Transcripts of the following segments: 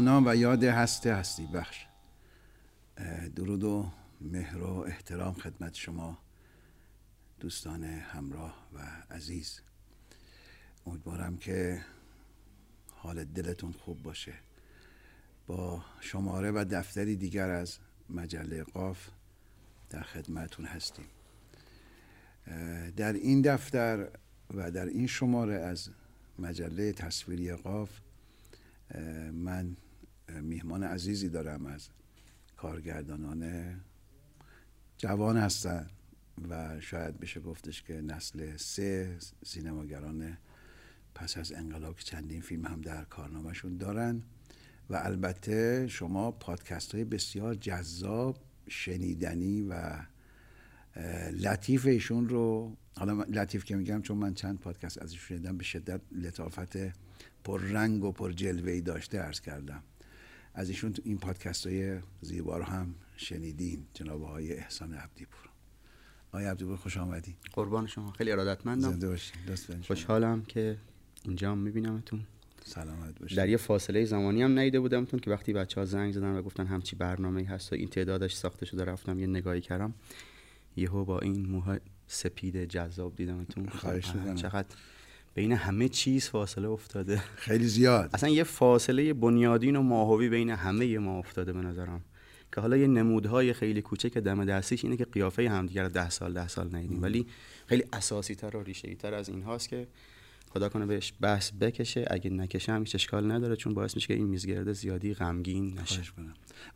نام و یاد هسته هستی. بخش. درود و مهر و احترام خدمت شما دوستان همراه و عزیز. امیدوارم که حال دلتون خوب باشه. با شماره و دفتری دیگر از مجله قاف در خدمتون هستیم. در این دفتر و در این شماره از مجله تصویری قاف من میهمان عزیزی دارم از کارگردانان جوان هستن و شاید بشه گفتش که نسل سه سینماگران پس از انقلاب چندین فیلم هم در کارنامهشون دارن و البته شما پادکست های بسیار جذاب شنیدنی و لطیف ایشون رو حالا لطیف که میگم چون من چند پادکست ازش شنیدم به شدت لطافت پر رنگ و پر جلوهی داشته ارز کردم. از ایشون این پادکست های زیبا رو هم شنیدین جناب های احسان عبدیپور. آقای عبدیپور خوش آمدین. قربان شما. خیلی ارادتمندم. زنده باشین. خوشحالم که اینجا میبینمتون. سلامت باشین. در یه فاصله زمانی هم نیده بودمتون که وقتی بچه ها زنگ زدن و گفتن همچی برنامه هست و این تعدادش ساخته شده رفتم یه نگاهی کردم. یهو با این موها سپید جذاب دیدمتون. خواهش چقدر بین همه چیز فاصله افتاده. خیلی زیاد. اصلا یه فاصله بنیادین و ماهوی بین همه ما افتاده به نظرم. که حالا یه نمودهای خیلی کوچک دم دستیش اینه که قیافه همدیگر ده سال ده سال ندیدیم ولی خیلی اساسی تر و ریشه تر از این هاست که خدا کنه بهش بحث بکشه. اگه نکشه هم هیچ اشکال نداره چون باعث میشه که این میزگرده زیادی غمگین نشه.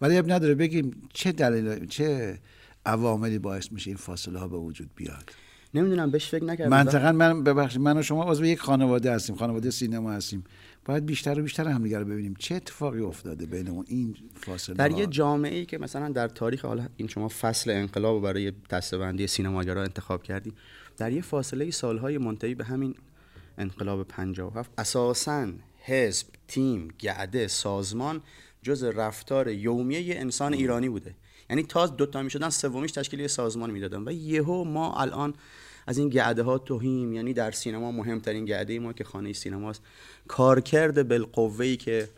ولی اب نداره. بگیم چه دلیل چه عواملی باعث میشه این فاصله ها به وجود بیاد؟ نمی‌دونم بهش فکر نکردم. منطقا من ببخشید من و شما عضو یک خانواده هستیم خانواده سینما هستیم. باید بیشتر و بیشتر همدیگه رو ببینیم. چه اتفاقی افتاده بین اون این فاصله در یه جامعه ای که مثلا در تاریخ حالا این شما فصل انقلاب برای دستبندی سینماگرا انتخاب کردی. در یه فاصله سالهای منتهی به همین انقلاب 57 اساسا حزب تیم گعده سازمان جز رفتار یومیه انسان ایرانی بوده. یعنی تا دو تا می‌شدن سومیش تشکیل سازمان می‌دادن. و یهو ما الان از این گعده ها توهیم یعنی در سینما مهمترین گعده ما که خانه سینماست. کارکرد بالقوه ای که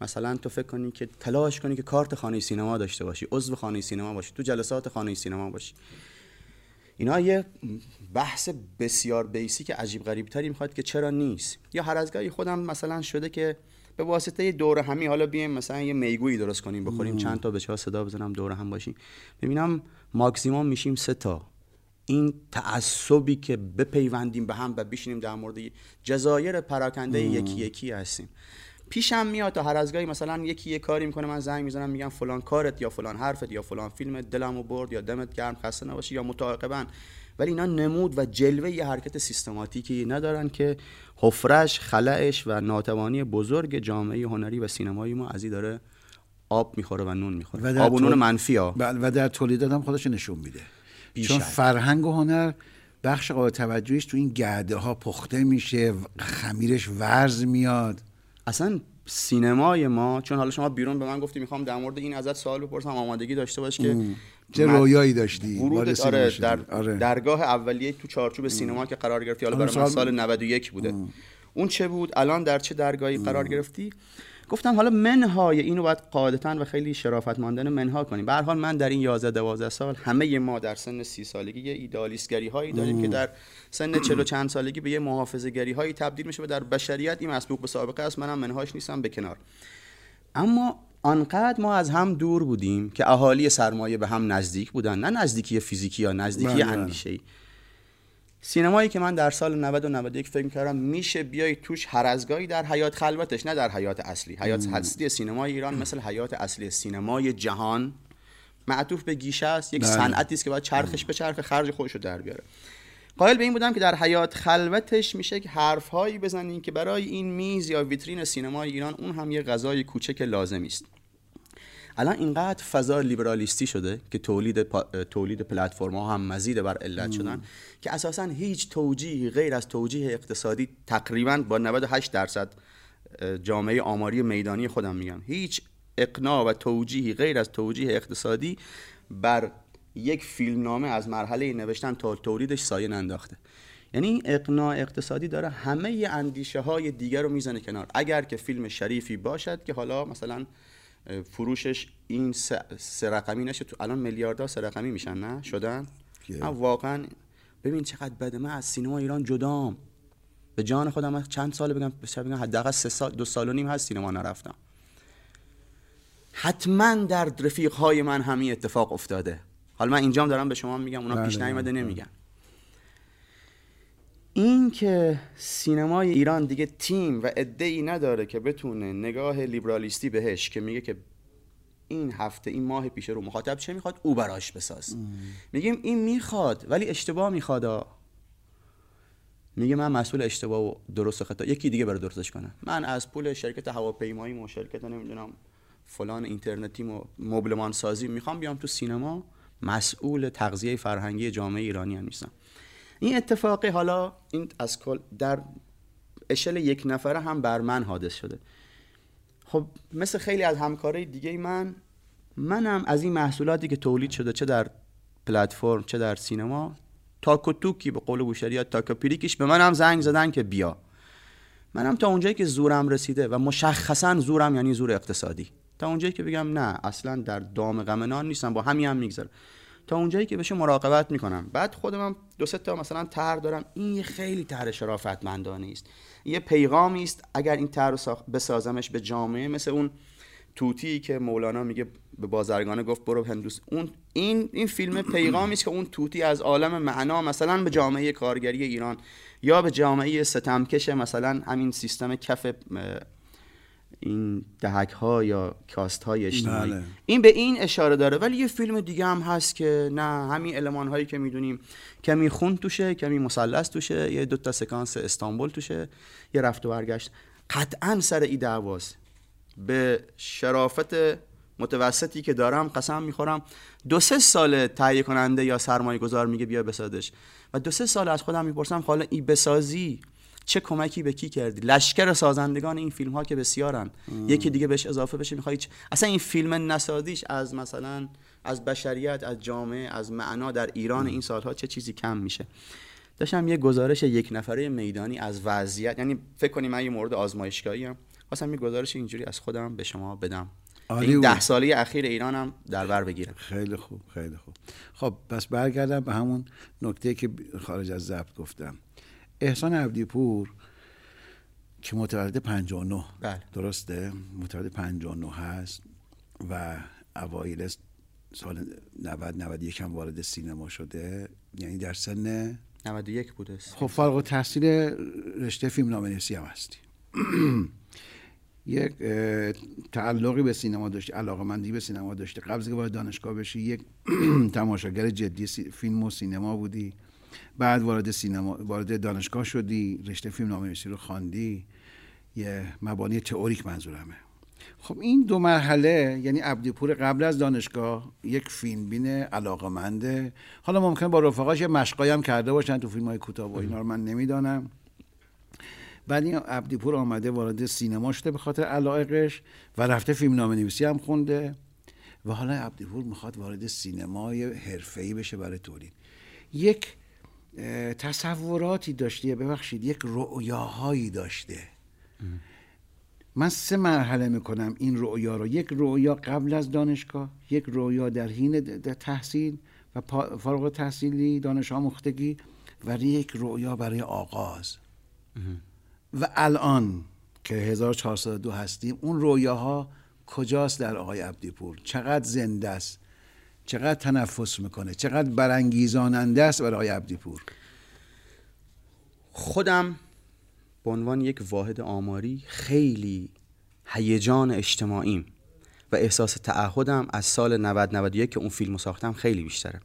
مثلا تو فکر کنی که تلاش کنی که کارت خانه سینما داشته باشی عضو خانه سینما باشی تو جلسات خانه سینما باشی. اینا یه بحث بسیار بیسی که عجیب غریب تری می‌خواد که چرا نیست. یا هر از گاهی خودم مثلا شده که به واسطه دور همی حالا بیایم مثلا یه می‌گویی درست کنیم بخوریم چند تا بچه ها صدا بزنم دور هم باشیم. ببینم ماکسیموم میشیم سه تا. این تعصبی که بپیوندیم به هم و بشینیم در مورد جزایر پراکنده یکی یکی هستیم. پیشم میاد تا هر از گاهی مثلا یکی یه کاری می‌کنه من زنگ می‌زنم میگم فلان کارت یا فلان حرفت یا فلان فیلم دلمو برد یا دمت گرم خسته نباشی یا متعاقبا ولی اینا نمود و جلوه یه حرکت سیستماتیکی ندارن که حفرش خلعش و ناتوانی بزرگ جامعه هنری و سینمایی ما ازی داره آب می‌خوره و نون می‌خوره. آب و نون منفی ها. و در تولیدات هم خودش نشون میده. چون فرهنگ و هنر بخش قابل توجهیش تو این گرده ها پخته میشه خمیرش ورز میاد. اصلا سینمای ما چون حالا شما بیرون به من گفتی می‌خوام در مورد این ازت سوال بپرسم آمادگی داشته باش که چه رویایی داشتی؟ ورود آره در آره. درگاه اولیه تو چارچوب سینما که قرار گرفتی حالا برای من سال 91 بوده. اون چه بود؟ الان در چه درگاهی قرار گرفتی؟ گفتم حالا منهای اینو باید قاعدتا و خیلی شرافتمندانه منها کنیم. به حال من در این 11 12 سال همه ما در سن 30 سالگی یه ایدالیستگری هایی داریم که در سن 40 چند سالگی به یه محافظه گری هایی تبدیل میشه و در بشریت این مسبوق به سابقه است. منم منهاش نیستم به کنار. اما آنقدر ما از هم دور بودیم که اهالی سرمایه به هم نزدیک بودن. نه نزدیکی فیزیکی یا نزدیکی بله، بله. اندیشه ای سینمایی که من در سال 90 و 91 فکر کردم میشه بیای توش هر ازگاهی در حیات خلوتش نه در حیات اصلی. حیات اصلی سینمای ایران مثل حیات اصلی سینمای جهان معطوف به گیشه است. یک بله. صنعتی است که باید چرخش به چرخ خرج خودش رو در بیاره. قائل به این بودم که در حیات خلوتش میشه که حرفهایی بزنین که برای این میز یا ویترین سینمای ایران اون هم یه غذای کوچک لازمی است. الان اینقدر فضا لیبرالیستی شده که تولید پا... تولید پلتفرم ها هم مزید بر علت شدن که اساسا هیچ توجیه غیر از توجیه اقتصادی تقریبا با 98 درصد جامعه آماری میدانی خودم میگم هیچ اقناع و توجیهی غیر از توجیه اقتصادی بر یک فیلمنامه از مرحله نوشتن تا تولیدش سایه ننداخته. یعنی اقناع اقتصادی داره همه اندیشه های دیگر رو می‌زنه کنار. اگر که فیلم شریفی باشد که حالا مثلا فروشش این سه رقمی نشه تو الان میلیاردها سه رقمی میشن نه؟ شدن؟ واقعا ببین چقدر بده. من از سینما ایران جدام. به جان خودم چند سال بگم بگم حداقل سه سال دو سال و نیم هست سینما نرفتم. حتما در رفیق های من همین اتفاق افتاده. حالا من اینجام دارم به شما میگم اونا پیش بله، نیومده بله. نمیگن. این که سینمای ایران دیگه تیم و ای نداره که بتونه نگاه لیبرالیستی بهش که میگه که این هفته این ماه پیش رو مخاطب چه می‌خواد او براش بساز. میگیم این می‌خواد ولی اشتباه می‌خواد میگه من مسئول اشتباه و درست خطا. یکی دیگه بره درستش کنه. من از پول شرکت هواپیمایی و شرکت نمی‌دونم فلان اینترنتی و مبلمان سازی می‌خوام بیام تو سینما. مسئول تغذیه فرهنگی جامعه ایرانی هم نیستم. این اتفاقی حالا این از کل در اشل یک نفره هم بر من حادث شده. خب مثل خیلی از همکارای دیگه من منم از این محصولاتی که تولید شده چه در پلتفرم چه در سینما تاک توکی به قول بوشری تاک پیریکش به منم زنگ زدن که بیا. منم تا اونجایی که زورم رسیده و مشخصا زورم یعنی زور اقتصادی. تا اونجایی که بگم نه اصلا در دام غم نیستم با همین هم تا اونجایی که بشه مراقبت می‌کنم. بعد خودم دو سه تا مثلا طرح دارم. این خیلی طرح شرافتمندانه است. یه پیغامی است. اگر این طرح بسازمش به جامعه مثل اون توتی که مولانا میگه به بازرگانه گفت برو هندوس. اون این این فیلم پیغامی است که اون توتی از عالم معنا مثلا به جامعه کارگری ایران یا به جامعه ستمکش مثلا همین سیستم کف این دهک ها یا کاست های اجتماعی. بله. این به این اشاره داره. ولی یه فیلم دیگه هم هست که نه همین علمان هایی که می‌دونیم. کمی خون توشه کمی مثلث توشه یه دو تا سکانس استانبول توشه یه رفت و برگشت. قطعا سر ای دعواست. به شرافت متوسطی که دارم قسم می‌خورم. دو سه سال تهیه کننده یا سرمایه گذار میگه بیا بسازش. و دو سه سال از خودم می‌پرسم حالا ای بسازی؟ چه کمکی به کی کردی؟ لشکر سازندگان این فیلم ها که بسیارن. یکی دیگه بهش اضافه بشه می‌خوای اصلا این فیلم نسادیش از مثلا از بشریت از جامعه از معنا در ایران این سالها چه چیزی کم میشه؟ داشتم یه گزارش یک نفره میدانی از وضعیت یعنی فکر کنیم من یه مورد آزمایشگاهی ام. خواستم یه گزارش اینجوری از خودم به شما بدم. این ده ساله اخیر ایرانم در بر بگیرم. خیلی خوب خیلی خوب. خب پس برگردم به همون نکته که خارج از ضبط گفتم. احسان عبدیپور که متولد 59 بله. درسته؟ متولد 59 هست و اوایل سال 90 91 هم وارد سینما شده. یعنی در سن 91 بوده. خب فارغ التحصیل رشته فیلم نامنویسی هم هستی. یک تعلقی به سینما داشتی علاقه مندی به سینما داشتی قبل که وارد دانشگاه بشی یک تماشاگر جدی فیلم و سینما بودی. بعد وارد سینما وارد دانشگاه شدی رشته فیلم نامنویسی رو خواندی. یه مبانی تئوریک منظورمه. خب این دو مرحله یعنی عبدیپور قبل از دانشگاه یک فیلم بین علاقمنده. حالا ممکن با رفقاش یه مشقایی هم کرده باشن تو فیلم های کوتاه و اینا رو من نمی‌دانم. بعد این عبدیپور آمده وارد سینما شده به خاطر علاقش و رفته فیلم نامه نویسی هم خونده. و حالا عبدیپور می‌خواد وارد سینمای حرفه‌ای بشه برای تولید. یک تصوراتی داشته. ببخشید یک رؤیاهایی داشته. من سه مرحله می‌کنم این رؤیا رو. یک رؤیا قبل از دانشگاه یک رؤیا در حین تحصیل و فارغ تحصیلی دانش آموختگی و یک رؤیا برای آغاز. و الان که 1402 هستیم اون رویاها کجاست در آقای عبدیپور؟ چقدر زنده است؟ چقدر تنفس می‌کنه؟ چقدر برانگیزاننده است برای آقای عبدیپور؟ خودم به عنوان یک واحد آماری خیلی هیجان اجتماعیم و احساس تعهدم از سال 90 91 که اون فیلمو ساختم خیلی بیشتره.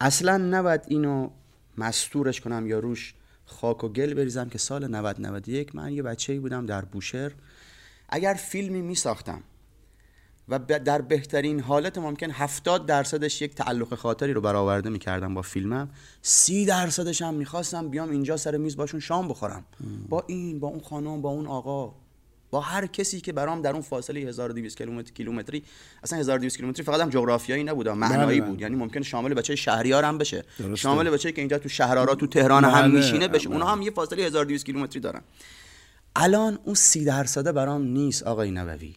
اصلا نباید اینو مستورش کنم یا روش خاک و گل بریزم که سال 90 91 من یه بچه‌ای بودم در بوشهر. اگر فیلمی می ساختم و در بهترین حالت ممکن 70 درصدش یک تعلق خاطری رو برآورده می‌کردم با فیلمم سی درصدش هم می‌خواستم بیام اینجا سر میز باشون شام بخورم با این با اون خانم با اون آقا با هر کسی که برام در اون فاصله 1200 کیلومتر کیلومتری اصلا 1200 کیلومتری فقط هم جغرافیایی نبود معنایی بله. بود یعنی ممکن شامل بچه شهریار هم بشه درسته. شامل بچه که اینجا تو شهرها تو تهران هم بله. میشینه بشه بله. اونها هم یه فاصله 1200 کیلومتری دارن الان اون سی درصده برام نیست آقای نووی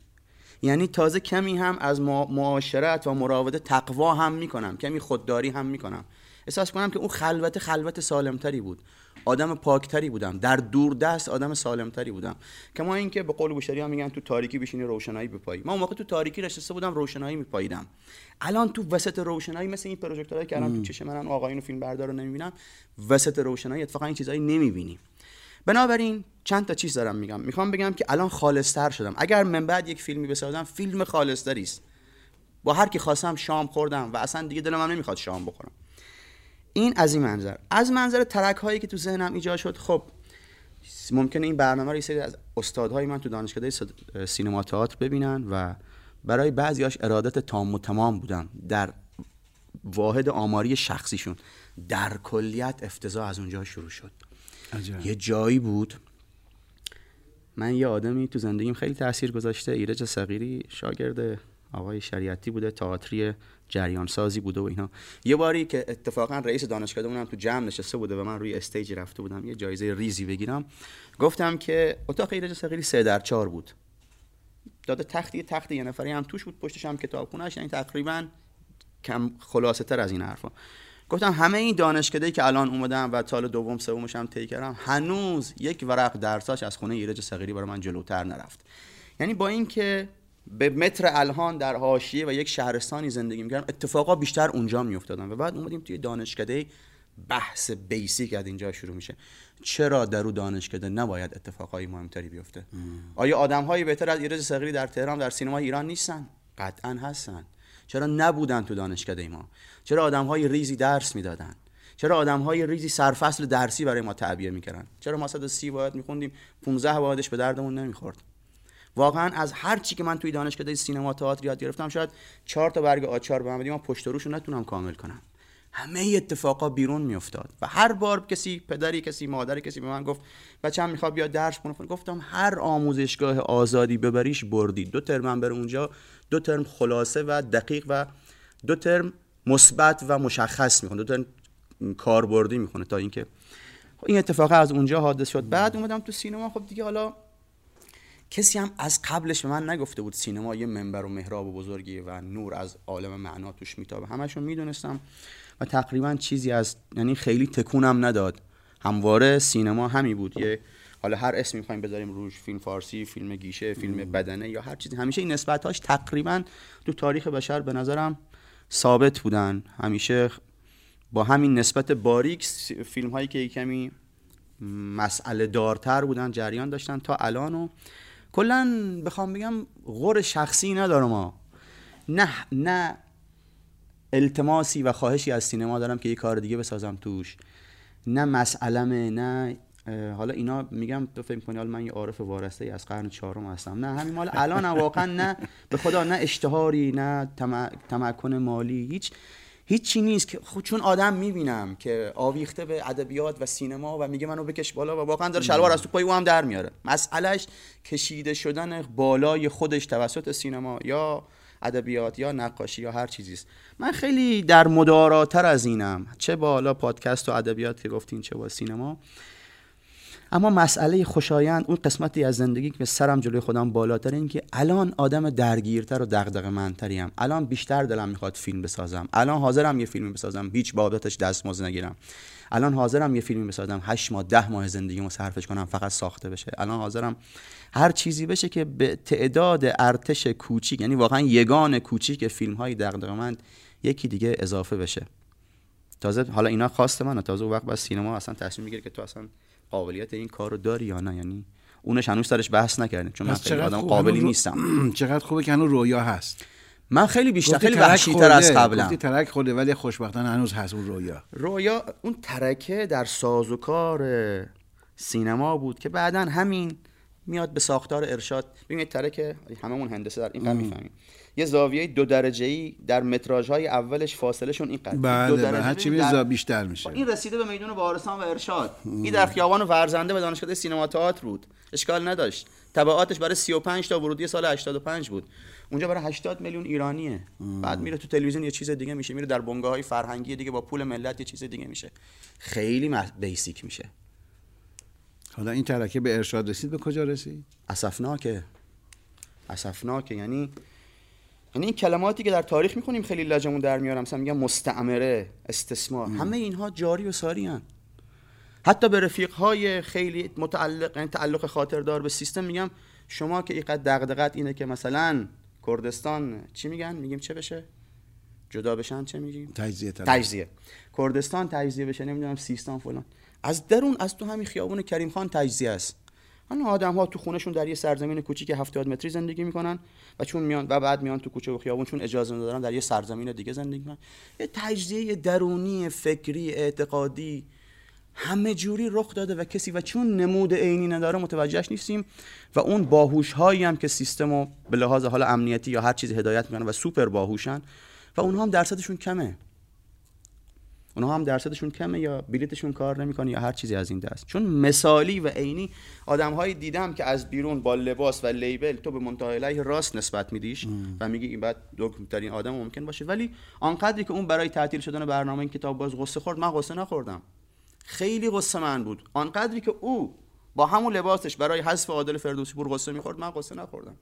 یعنی تازه کمی هم از معاشرت و مراوده تقوا هم می‌کنم کمی خودداری هم می‌کنم. احساس کنم که اون خلوت خلوت سالمتری بود. آدم پاکتری بودم. در دور دست آدم سالمتری بودم. کما اینکه به قول بوشری ها میگن تو تاریکی بشینی روشنایی بپایی. من اون موقع تو تاریکی نشسته بودم روشنایی میپاییدم. الان تو وسط روشنایی مثل این پروژکتورهایی که الان تو چشم من آقایون فیلم بردار رو نمی‌بینم وسط روشنایی اتفاقا این چیزایی نمی‌بینی. بنابراین چند تا چیز دارم میگم. می‌خوام بگم که الان خالصتر شدم. اگر من بعد یک فیلمی بسازم فیلم خالصتری است. با هر کی خواستم شام خوردم و اصلا دیگه دلم هم نمی‌خواد شام بخورم. این از این منظر. از منظر ترک هایی که تو ذهنم ایجاد شد خب ممکنه این برنامه رو سری از استادهای من تو دانشکده سینما تئاتر ببینن و برای بعضیاش ارادت تام و تمام بودم در واحد آماری شخصیشون. در کلیت افتضاح از اونجا شروع شد. عجب. یه جایی بود. من یه آدمی تو زندگیم خیلی تاثیر گذاشته ایرج صغیری شاگرد آقای شریعتی بوده تئاتری جریان سازی بوده و اینا. یه باری که اتفاقا رئیس دانشکده اونم تو جمع نشسته بوده و من روی stage رفته بودم یه جایزه ریزی بگیرم. گفتم که اتاق ایرج صغیری سه در چهار بود. داده تختی تخت یه نفری هم توش بود پشتش هم کتابخونه‌اش. یعنی تقریبا کم خلاصه تر از این حرفا. گفتم همه این دانشکده که الان اومدم و سال دوم سومش هم طی کردم هنوز یک ورق درساش از خونه ایرج صغیری برای من جلوتر نرفت. یعنی با اینکه به متر الهان در حاشیه و یک شهرستانی زندگی می‌کردم اتفاقا بیشتر اونجا میافتادن و بعد اومدیم توی دانشکده بحث بیسیک از اینجا شروع میشه. چرا در او دانشکده نباید اتفاقای مهمتری بیفته؟ آیا آدمهایی بهتر از ایرج صغیری در تهران در سینما ایران نیستن؟ قطعا هستن. چرا نبودن تو دانشکده ما؟ چرا آدمهای ریزی درس می‌دادن؟ چرا آدمهای ریزی سرفصل درسی برای ما تعبیه می‌کردن؟ چرا ما 130 واحد میخوندیم 15 واحدش به دردمون نمی‌خورد؟ واقعا از هر چی که من توی دانشکده سینما تئاتر یاد گرفتم شاید چهار تا برگ آچار به من بدی من پشت و روش رو نتونم کامل کنم. همه اتفاقا بیرون میافتاد. و هر بار کسی پدری کسی مادری کسی به من گفت بچه‌م می‌خواد بیاد درس خونه گفتم هر آموزشگاه آزادی ببریش بردی. دو ترم من بره اونجا. دو ترم خلاصه و دقیق و دو ترم مثبت و مشخص می‌کنه. دو ترم کاربردی می‌کنه تا اینکه این اتفاق از اونجا حادث شد. بعد اومدم تو سینما. خب دیگه حالا کسی هم از قبلش به من نگفته بود سینما یه منبر و محراب و بزرگیه و نور از عالم معنا توش میتابه. همشون می‌دونستم. و تقریبا چیزی از یعنی خیلی تکونم نداد. همواره سینما همی بود. یه حالا هر اسمی می‌خوایم بذاریم روش فیلم فارسی فیلم گیشه فیلم بدنه یا هر چیزی. همیشه این نسبتاش تقریبا تو تاریخ بشر به نظرم ثابت بودن. همیشه با همین نسبت باریک فیلم هایی که کمی مسئله دارتر بودن جریان داشتن تا الان و کلا بخوام بگم غور شخصی ندارم ما نه نه التماسی و خواهشی از سینما دارم که یه کار دیگه بسازم توش. نه مسئلمه نه حالا اینا میگم تو فکر کنی حالا من یه عارف وارسته از قرن چهارم هستم. نه همین مال الان واقعا نه به خدا نه اشتهاری نه تمکن مالی هیچ هیچی نیست که خود چون آدم می‌بینم که آویخته به ادبیات و سینما و میگه منو بکش بالا و واقعا داره شلوار از تو پای او هم در میاره. مسئلهش کشیده شدن بالای خودش توسط سینما یا ادبیات یا نقاشی یا هر چیزی است من خیلی در مداراتر از اینم چه بالا پادکست و ادبیات که گفتین چه با سینما. اما مسئله خوشایند اون قسمتی از زندگی که سرم جلوی خودم بالاتر این که الان آدم درگیرتر و دغدغه منتریم الان بیشتر دلم می‌خواد فیلم بسازم. الان حاضرم یه فیلم بسازم هیچ بابتش دستمزد نگیرم. الان حاضرم یه فیلم بسازم 8 ماه 10 ماه زندگیمو صرفش کنم فقط ساخته بشه. الان حاضرم هر چیزی بشه که به تعداد ارتش کوچیک یعنی واقعا یگان کوچیک فیلم های دغدغه‌مند یکی دیگه اضافه بشه. تازه حالا اینا خواست من تازه وقت بعد سینما اصلا تصمیم می‌گیره که تو اصلا قابلیت این کارو داری یا نه. یعنی اونش هنوز سرش بحث نکردیم چون من خیلی آدم قابلی نیستم. چقدر خوبه که هنوز رویا هست. من خیلی بیشتر خیلی وحشی‌تر از قبلم. ترک خورده ولی خوشبختانه هنوز هست اون رویا. رویا اون ترکه در سازوکار سینما بود که بعدا همین میاد به ساختار ارشاد. ببینید ترک هممون هندسه در این می‌فهمیم. یه زاویه دو درجه ای در متراژ های اولش فاصله شون این قد. بله دو بله درجه هر چی در- بیشتر میشه. این رسیده به میدون وارسان و ارشاد. این در خیابان ورزنده به دانشکده سینما تئاتر بود. اشکال نداشت. تبعاتش برای 35 تا ورودی سال 85 بود. اونجا برای 80 میلیون ایرانیه. بعد میره تو تلویزیون یه چیز دیگه میشه. میره در بنگاه های فرهنگی دیگه با پول ملت یه چیز دیگه میشه. خیلی بیسیک میشه. حالا این ترکه به ارشاد رسید به کجا رسید؟ اسفناکه. اسفناکه یعنی یعنی این کلماتی که در تاریخ می‌خونیم خیلی لجمون در میارم. مثلا میگم مستعمره استثمار. همه اینها جاری و ساری هن. حتی به رفیقهای خیلی متعلق یعنی تعلق خاطردار به سیستم میگم شما که اینقدر دغدغت اینه که مثلا کردستان چی میگن؟ میگیم چه بشه؟ جدا بشن چه میگیم؟ تجزیه. تجزیه. کردستان تجزیه بشه نمی‌دونم سیستان فلان. از درون از تو همین خیابون کریم خان تجزیه است. حالا آدم ها تو خونشون در یه سرزمین کوچیک 70 متری زندگی می‌کنن و چون میان و بعد میان تو کوچه و خیابون چون اجازه ندارن در یه سرزمین دیگه زندگی می‌کنن یه تجزیه درونی فکری اعتقادی. همه جوری رخ داده و کسی و چون نمود عینی نداره متوجهش نیستیم و اون باهوش هایی هم که سیستم به لحاظ حالا امنیتی یا هر چیزی هدایت می‌کنن و سوپر باهوشن و اونها هم درصدشون کمه. اونها هم درصدشون کمه یا بلیتشون کار نمی‌کنه یا هر چیزی از این دست. چون مثالی و عینی آدمهایی دیدم که از بیرون با لباس و لیبل تو به منتهای راست نسبت میدیش و میگی این بعد دکترین آدم ممکن باشه. ولی آنقدری که اون برای تعطیل شدن برنامه این کتاب باز غصه خورد من غصه نخوردم. خیلی غصه من بود. آنقدری که او با همون لباسش برای حذف عادل فردوسی پور غصه می‌خورد من غصه نخوردم.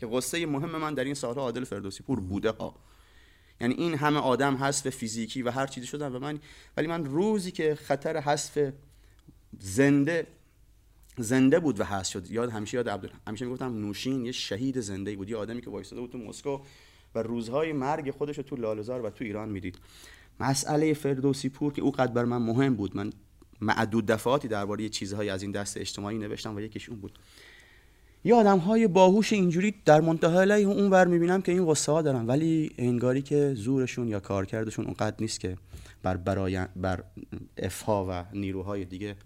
که غصه مهم من در این سالها عادل فردوسی پور بوده ها. یعنی این همه آدم حذف فیزیکی و هر چیزی شدن. و من ولی من روزی که خطر حذف زنده زنده بود و حذف شد. یاد همیشه یاد عبدال همیشه می‌گفتم نوشین یه شهید زنده بود. یه آدمی که وایساده بود تو مسکو و روزهای مرگ خودش رو تو لاله‌زار و تو ایران می‌دید. مسئله فردوسی پور که او قد بر من مهم بود. من معدود دفعاتی درباره چیزهایی از این دست اجتماعی نوشتم و یکیش اون بود. یه آدم های باهوش اینجوری در منتهای علیه اون ور می‌بینم که این قصه ها دارن. ولی انگاری که زورشون یا کارکردشون اونقدر نیست که بر برای بر افها و نیروهای دیگه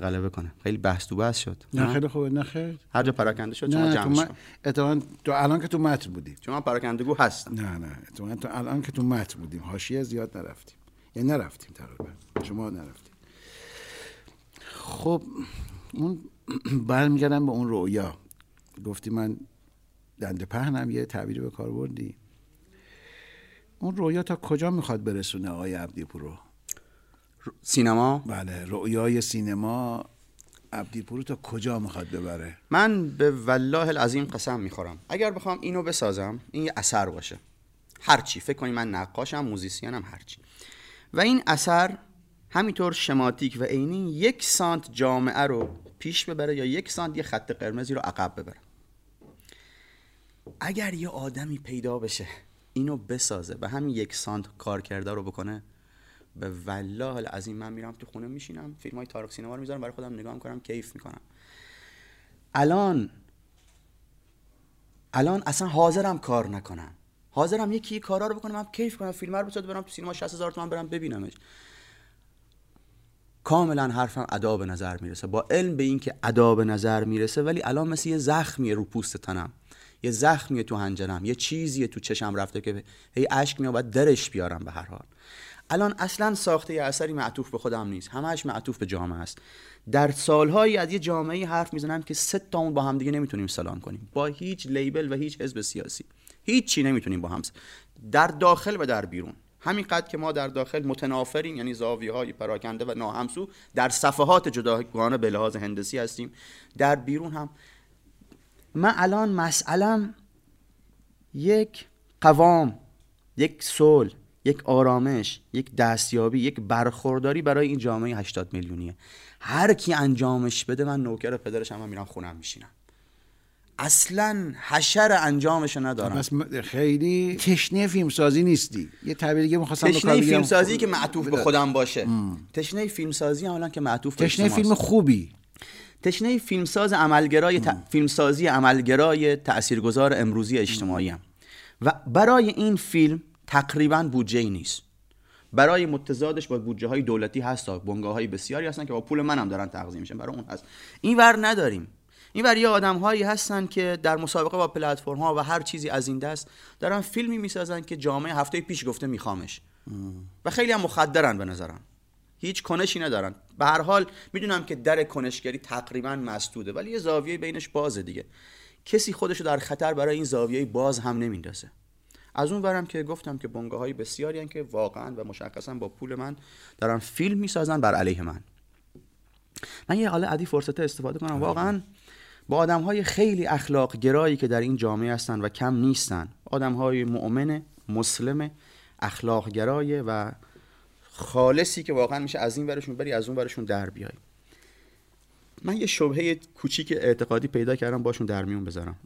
غلبه کنه. خیلی بحث تو بحث شد. نه خیلی خوبه نه خیر هر جا پراکنده شد شما نه تو جمعش من کن اتفاقا تو الان که تو متن بودی. چون من پراکندگو هستم نه نه اتفاقا تو الان که تو متن بودیم حاشیه زیاد نرفتیم. یعنی نرفتیم تقریبا. شما نرفتیم. خب اون برمیگردم به اون رویا گفتی من دنده پهنم یه تعبیری به کار بردی. اون رویا تا کجا می‌خواد برسونه آقای عبدی پورو سینما؟ بله رویای سینما عبدی پورو تا کجا می‌خواد ببره؟ من به والله العظیم قسم می‌خورم. اگر بخوام اینو بسازم این یه اثر باشه. هرچی فکر کنید من نقاشم موزیسینم هرچی و این اثر همینطور شماتیک و عینی یک سانت جامعه رو پیش ببره یا یک سانت یه خط قرمزی رو عقب ببره. اگر یه آدمی پیدا بشه اینو بسازه و همین یک سانت کار کرده رو بکنه به والله العظیم من میرم تو خونه میشینم فیلم های تاریخ سینما رو می‌ذارم برای خودم نگاه می‌کنم کیف می‌کنم. الان الان اصلا حاضرم کار نکنم. حاضرم یکی کارا رو بکنم هم کیف کنم فیلم رو بسازم برم تو سینما 60 هزار تومن برم ببینمش. کاملا حرفم ادا به نظر می‌رسه. با علم به این که ادا به نظر می‌رسه ولی الان مثل یه زخمیه رو پوست تنم. یه زخمیه تو هنجرم یه چیزیه تو چشم رفته که هی اشک میاد باید درش بیارم به هر حال. الان اصلا ساخته یه اثری معطوف به خودم نیست. همش معطوف به جامعه است. در سالهایی از یه جامعه حرف می‌زنم که سه تامون با هم دیگه نمی‌تونیم سلام کنیم. با هیچ لیبل و هیچ حزب سیاسی. هیچ چی نمی‌تونیم با هم در داخل و در بیرون. همینقدر که ما در داخل متنافرین یعنی زاویه های پراکنده و ناهمسو در صفحات جداگانه به لحاظ هندسی هستیم. در بیرون هم من الان مسئلم یک قوام یک صلح یک آرامش یک دستیابی یک برخورداری برای این جامعه 80 میلیونیه. هر کی انجامش بده من نوکر پدرش هم, میرم خونم میشینم. اصلا حشر انجامش ندارم. بس خیلی تشنه فیلمسازی نیستی. یه تعبیر دیگه می‌خواستم تشنه. فیلمسازی که معطوف به خودم باشه. تشنه فیلمسازی الان که معطوف به تشنه. فیلم خوبی. تشنه فیلمساز عملگرای ت... فیلمسازی عملگرای تاثیرگذار امروزی اجتماعی هم. و برای این فیلم تقریبا بودجه ای نیست. برای متضادش با بودجه های دولتی هست بنگاه های بسیاری هستن که با پول منم دارن تغذیه میشن برای اون هست. این ور نداریم. این ور یه آدم هایی هستن که در مسابقه با پلتفرم ها و هر چیزی از این دست دارن فیلمی می‌سازن که جامعه هفته پیش گفته میخوامش. و خیلی هم مخدرن به نظرم. هیچ کنشی ندارن. به هر حال می‌دونم که در کنشگری تقریبا مسدوده ولی یه زاویه بینش بازه دیگه. کسی خودشو در خطر برای این زاویه باز هم نمیندازه. از اون برم که گفتم که بنگاه های بسیاری هن که واقعا و مشخصا با پول من دارن فیلم می‌سازن بر علیه من. من یه حالا عدی فرصت استفاده کنم. واقعا با آدم های خیلی اخلاق گرایی که در این جامعه هستن و کم نیستن آدم های مؤمن مسلم اخلاق گرای و خالصی که واقعا میشه از این ورشون بری از اون ورشون در بیای. من یه شبهه کوچیک اعتقادی پیدا کردم باشون در میون بذارم.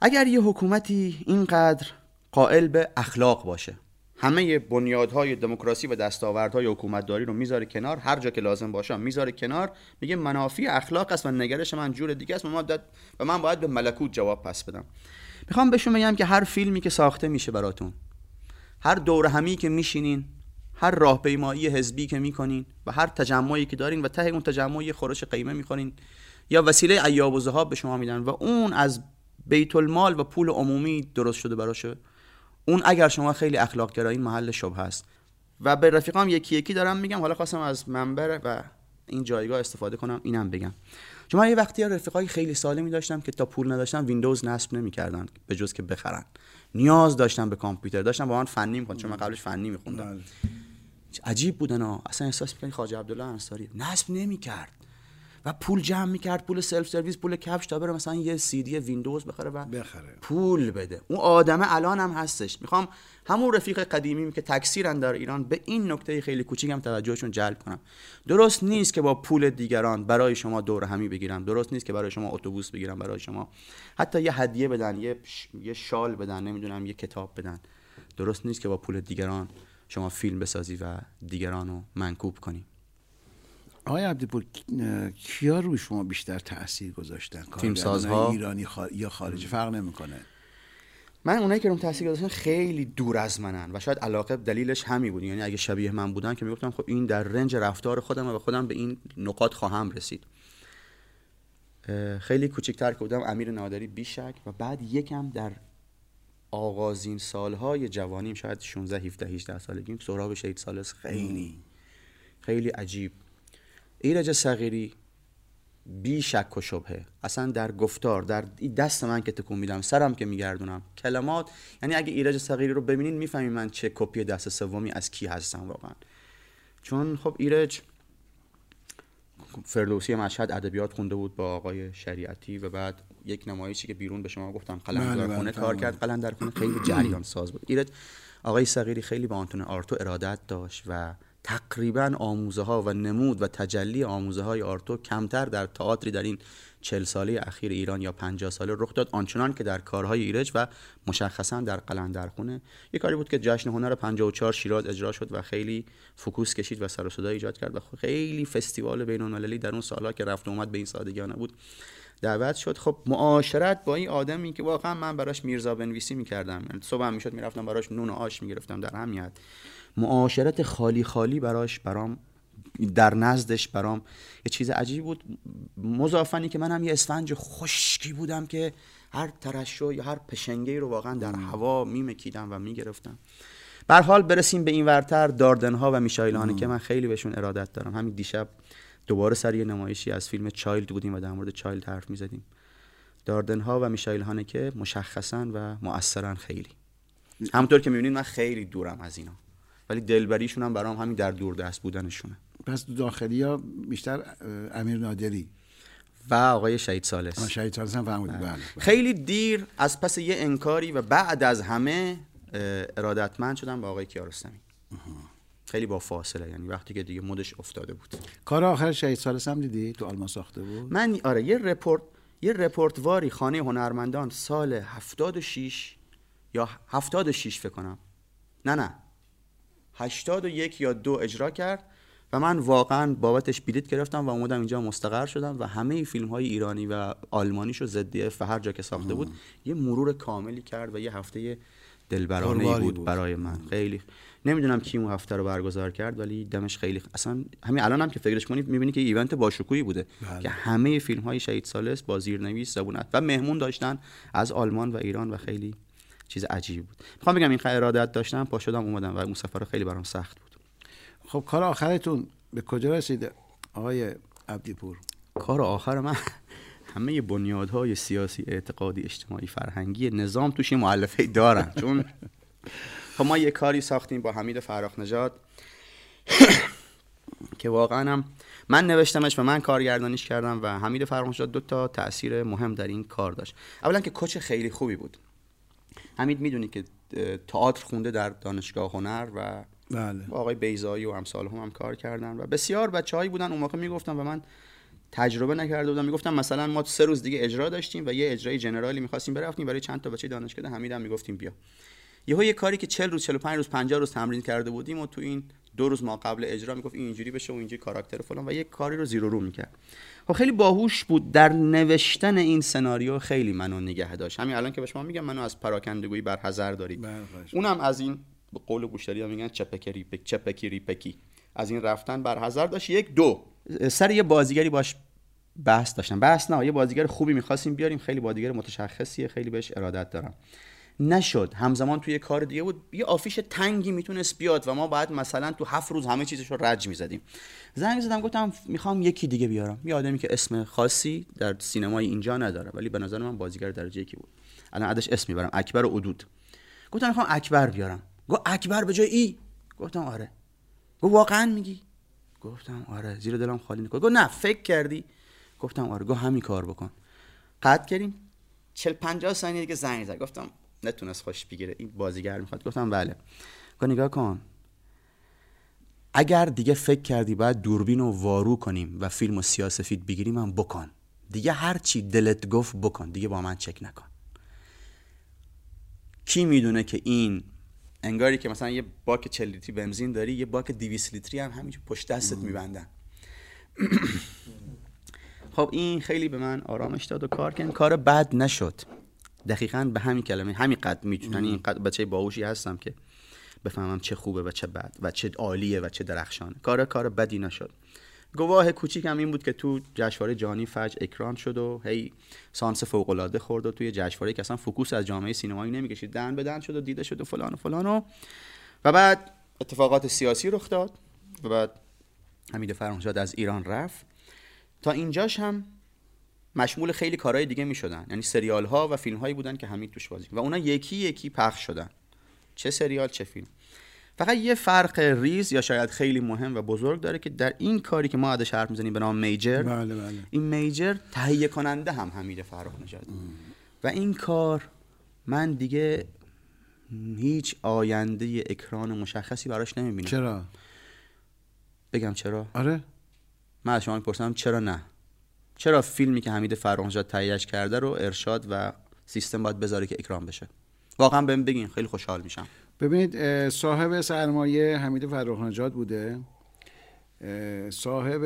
اگر یه حکومتی اینقدر قائل به اخلاق باشه همه بنیادهای دموکراسی و دستاوردهای حکومتداری رو می‌ذاره کنار هر جا که لازم باشه می‌ذاره کنار میگه منافی اخلاق است و نگرش من جور دیگه است و من باید به ملکوت جواب پس بدم. می‌خوام بهشون بگم که هر فیلمی که ساخته میشه براتون هر دور همی که میشینین هر راهپیمایی حزبی که می‌کنین و هر تجمعی که دارین و ته اون تجمعی خورش قیمه می‌کنین یا وسیله ایاب و زهاب به شما میدن و اون از بیت المال و پول عمومی درست شده براشه اون اگر شما خیلی اخلاق گرایین محل شبه هست و به رفیقام یکی یکی دارم میگم حالا خواستم از منبر و این جایگاه استفاده کنم اینم بگم. من یه وقتی رفیقای خیلی سالمی داشتم که تا پول نداشتم ویندوز نصب نمی‌کردن به جز که بخرن. نیاز داشتم به کامپیوتر داشتم با من فنی می‌خوند چون من قبلش فنی میخوندم. بله. عجیب بودن ها. اصلا احساس می‌کنی خواجه عبدالله انصاری. نصب نمی‌کرد. و پول جمع می‌کرد پول سلف سرویس پول کفش تا بره مثلا یه سی دی ویندوز بخره و بخره. پول بده. اون آدمه الان هم هستش. می‌خوام همون رفیق قدیمی که کثیرن در ایران به این نکته خیلی کوچیکم توجهشون جلب کنم. درست نیست که با پول دیگران برای شما دور همی بگیرم درست نیست که برای شما اتوبوس بگیرم برای شما. حتی یه هدیه بدن یه یه شال بدن نمی‌دونم یه کتاب بدن. درست نیست که با پول دیگران شما فیلم بسازی و دیگران رو منکوب کنی. آقای عبدالپور کیا روی شما بیشتر تاثیر گذاشتن؟ تیم سازها؟ ایرانی یا خارجی؟ فرق نمی‌کنه. من اونایی که روم تاثیر گذاشتن خیلی دور از منن و شاید علاقه دلیلش همین بود. یعنی اگه شبیه من بودن که می‌گفتم خب این در رنج رفتار خودم و خودم به این نقاط خواهم رسید. خیلی کوچکتر که بودم امیر نادری بیشک و بعد یکم در آغازین سالهای جوانیم شاید 16 17 18 سالگیم سهراب شهید سالس. خیلی خیلی عجیب. ایرج صغیری بی شک و شبهه. اصلا در گفتار در دست من که تکون میدم سرم که میگردونم. کلمات یعنی اگه ایرج صغیری رو ببینین می‌فهمین من چه کپی دست سومی از کی هستم واقعا. چون خب ایرج فردوسی مشهد ادبیات خونده بود با آقای شریعتی و بعد یک نمایشی که بیرون به شما گفتم قلم در بله، خونه بله، کار کرد. قلم در خونه خیلی جریان ساز بود. ایرج آقای صغیری خیلی با آنتون آرتو ارادت داشت و تقریبا آموزه ها و نمود و تجلی آموزه های آرتو کمتر در تئاتری در این چل ساله اخیر ایران یا 50 ساله رخ داد. آنچنان که در کارهای ایرج و مشخصا در قلندرخونه یه کاری بود که جشن هنر 54 شیراز اجرا شد و خیلی فکوس کشید و سر و صدا ایجاد کرد و خیلی فستیوال بین المللی در اون سالها که رفت اومد به این سادگیانه بود دعوت شد. خب معاشرت با این آدمی که واقعا من براش میرزا بنویسی می‌کردم. یعنی صبح هم می‌شد می‌رفتم براش نون و آش می‌گرفتم در همیت معاشرت خالی خالی براش برام در نزدش برام یه چیز عجیبی بود. مضافنی که منم یه اسفنج خشکی بودم که هر ترشو یا هر پشنگی رو واقعا در هوا میمکیدم و می‌گرفتم. بر حال برسیم به این ورتر داردن ها و میشایل که من خیلی بهشون ارادت دارم. همین دیشب دوباره سر یه نمایشی از فیلم چایلد بودیم و در مورد چایلد حرف می‌زدیم. داردن ها و میشایل که مشخصا و مؤثرا خیلی. همونطور که می‌بینید من خیلی دورم از اینا. ولی دلبریشون هم برام همین در دور دست بودنشونه. پس داخلی ها بیشتر امیر نادری؟ و آقای شهید سالس شهید سالس هم فهمید بله. بله. خیلی دیر از پس یه انکاری و بعد از همه ارادتمند شدم با آقای کیارستمی. خیلی با فاصله یعنی وقتی که دیگه مدش افتاده بود. کار آخر شهید سالس هم دیدی؟ تو آلمان ساخته بود؟ من آره یه رپورت یه رپورتواری خانه هنرمندان سال 76 یا 76 فکر کنم. نه نه. 81 یا دو اجرا کرد و من واقعا بابتش بلیت گرفتم و اومدم اینجا مستقر شدم و همه فیلم های ایرانی و آلمانیش و زدیه و هر جا که ساخته بود یه مرور کاملی کرد و یه هفته دلبرانه بود. برای من. خیلی نمی‌دونم کی اون هفته رو برگزار کرد ولی دمش خیلی اصلا همین الان هم که فکرش کنی می‌بینی که ایونت باشکوهی بوده. بله. که همه فیلم های شهید سالس با زیرنویس زبونت و مهمون داشتن از آلمان و ایران و خیلی چیز عجیبی بود. می‌خوام بگم این ارادت داشتم پا شدم اومدم و اون سفر خیلی برام سخت بود. خب کار آخرتون به کجا رسیده؟ آقای عبدیپور. کار آخر من همه بنیادهای سیاسی اعتقادی اجتماعی فرهنگی نظام توش مؤلفه دارن چون خب ما یه کاری ساختیم با حمید فرخ نژاد که واقعا هم من نوشتمش و من کارگردانیش کردم و حمید فرخ نژاد دو تا تاثیر مهم در این کار داشت. اولا که کوچ خیلی خوبی بود. حمید می‌دونی که تئاتر خونده در دانشگاه هنر و بله. با آقای بیزایی و امثال هم, هم کار کردن و بسیار بچه‌هایی بودن. اون موقع می‌گفتم و من تجربه نکرده بودم. می‌گفتم مثلا ما سه روز دیگه اجرا داشتیم و یه اجرای جنرالی می‌خواستیم برفتیم. برای چند تا بچه دانشکده حمید هم می‌گفتیم بیا. یهو یه کاری که 40 روز 45 روز 50 روز تمرین کرده بودیم و تو این دو روز ما قبل اجرا می‌گفت این اینجوری بشه و اینجوری کاراکتر فلان و یه کاری رو زیرو رو می‌کرد. خب خیلی باهوش بود در نوشتن این سناریو خیلی منو نگه داشت. همین الان که به شما میگم منو از پراکندگویی بر حذر دارید اونم از این به قول گوشتری ها میگن چپکی ریپک چپکی ریپکی از این رفتن بر حذر داشت. یک دو. سر یه بازیگری باش بحث داشتم. بحث نه یه بازیگر خوبی می‌خواستیم بیاریم. خیلی بازیگر متشخصیه. خیلی بهش ارادت دارم. نشد. همزمان توی کار دیگه بود. یه آفیش تنگی می‌تونست بیاد و ما بعد مثلا تو هفت روز همه چیزش رو رج می‌زدیم. زنگ زدم گفتم می‌خوام یکی دیگه بیارم. یه آدمی که اسم خاصی در سینمای اینجا نداره ولی به نظر من بازیگر درجه یکی بود. الان عدش اسم می‌برم اکبر ادود گفتم می‌خوام اکبر بیارم. گفت اکبر به جای ای؟ گفتم آره. گفت واقعا میگی؟ گفتم آره. زیر دلم خالی نکن. گفت نه فکر کردی؟ گفتم آره. گفت همین کار بکن. قطع کردیم. 40 50 ثانیه دیگه زنگ زد. گفتم نتونست خوش بگیره. این بازیگر می‌خواد. گفتم بله. گفت نگاه کن. اگر دیگه فکر کردی باید دوربین رو وارو کنیم و فیلم و سیاسفید بگیریم هم بکن. دیگه هر چی دلت گفت بکن. دیگه با من چک نکن. کی می‌دونه که این انگاری که مثلا یه باک 40 لیتری بنزین داری یه باک 200 لیتری هم همینجور پشت دستت میبندن. خب این خیلی به من آرامش داد و کار کردن کار بد نشد. دقیقا به همین کلمه همین قد می‌تونن این قد بچه باهوشی هستم که بفهمم چه خوبه و چه بد و چه عالیه و چه درخشانه. کار کار بدی نشد. گواه کوچیکم این بود که تو جشنواره جهانی فجر اکران شد و هی سانس فوق العاده خورد و توی جشنواره که اصلا focus از جامعه سینمایی نمی‌کشید. دهن به دهن شد و دیده شد و فلان و فلان و و بعد اتفاقات سیاسی رخ داد و بعد حمید فرمانشاد از ایران رفت. تا اینجاش هم مشمول خیلی کارهای دیگه می شدن یعنی سریال ها و فیلم هایی بودن که حمید توش بازی. و اونا یکی یکی پخش شدن. چه سریال چه فیلم. فقط یه فرق ریز یا شاید خیلی مهم و بزرگ داره که در این کاری که ما ازش حرف می‌زنیم به نام میجر بله بله. این میجر تهیه کننده هم حمید فرخ نژاد. و این کار من دیگه هیچ آینده اکران مشخصی براش نمی‌بینم. چرا؟ بگم چرا؟ آره. من از شما می‌پرسم چرا نه؟ چرا فیلمی که حمید فرخنژاد تهیهش کرده رو ارشاد و سیستم باید بذاره که اکرام بشه؟ واقعا بهم بگین خیلی خوشحال میشم. ببینید صاحب سرمایه حمید فرخ نژاد بوده. صاحب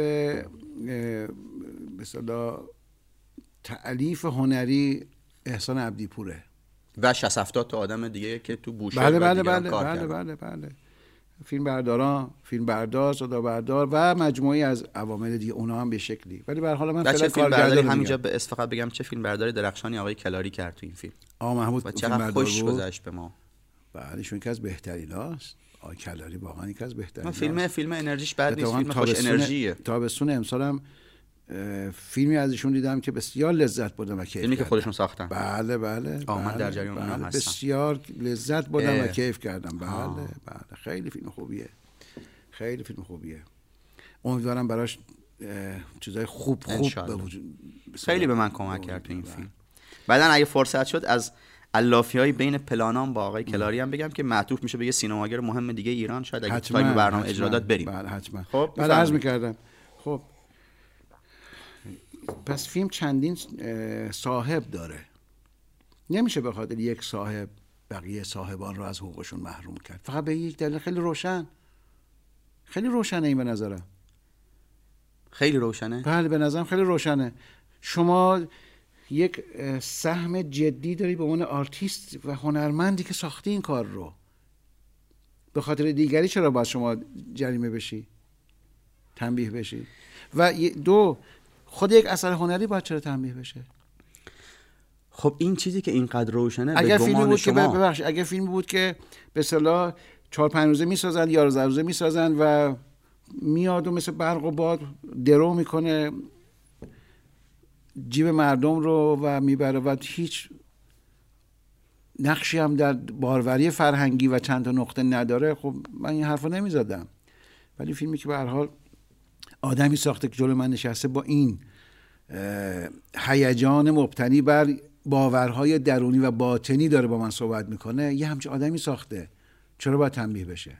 اصطلاح تعلیف هنری احسان عبدی پوره و 60 70 تا آدم دیگه که تو بوشه بله و بله دیگران بله کار بله کردن. بله بله. فیلم برداران فیلم بردار صدا بردار و مجموعی از عوامل دیگه. اونا هم به شکلی. ولی به حال من فعلا کارگردان همینجا به اس فقط بگم چه فیلم برداری درخشانی آقای کلاری کرد تو این فیلم. آقا محمود و چقدر خوش. گذشت به ما. بله ایشون یکی از بهترین هاست آقای کلاری واقعا یکی از بهترین من فیلم فیلم انرژیش بد نیست فیلم خوش انرژیه. تابستون امسالم اه، فیلمی از ایشون دیدم که بسیار لذت بردم و کیف فیلمی که کردم. خودشون ساختن. بله بله آه، من بله، در جریان اونم بله، هستم. بسیار لذت بردم و. کیف کردم. بله بله. خیلی فیلم خوبیه. خیلی فیلم خوبیه. امیدوارم براش چیزای خوب خوب. به وجود خیلی به من کمک کرد تو این فیلم. بعدا اگه فرصت شد از علافی های بین پلانام با آقای کلاری هم بگم که معطوف میشه به یه سینماگر مهم دیگه ایران. شاید اگه تایم برنامه. اجرا داد بریم. بله حتما. خب، بله عرض. می‌کردم. خب پس فیلم چندین صاحب داره. نمیشه به خاطر یک صاحب بقیه صاحبان رو از حقوقشون محروم کرد. فقط به یک دلیل خیلی روشن. خیلی روشنه این به نظرم. خیلی روشنه؟ بله به نظرم خیلی روشنه. شما یک سهم جدی داری به عنوان آرتیست و هنرمندی که ساختی این کار رو. به خاطر دیگری چرا باید شما جریمه بشی؟ تنبیه بشی؟ و دو خود یک اثر هنری باید چرا تنبیه بشه؟ خب این چیزی که اینقدر روشنه اگر فیلمی بود شما... که ببخش اگر فیلمی بود که به صلاح چهار پنج روزه می‌سازن یا روزه می‌سازن و میاد و مثل برق و باد درو می‌کنه جیب مردم رو و می‌بره و هیچ نقشی هم در باروری فرهنگی و چند تا نقطه نداره خب من این حرف رو نمی‌زدم. ولی فیلمی که به هر حال آدمی ساخته که جلو من نشسته با این هیجان مبتنی بر باورهای درونی و باطنی داره با من صحبت می‌کنه یه همچه آدمی ساخته. چرا باید تنبیه بشه؟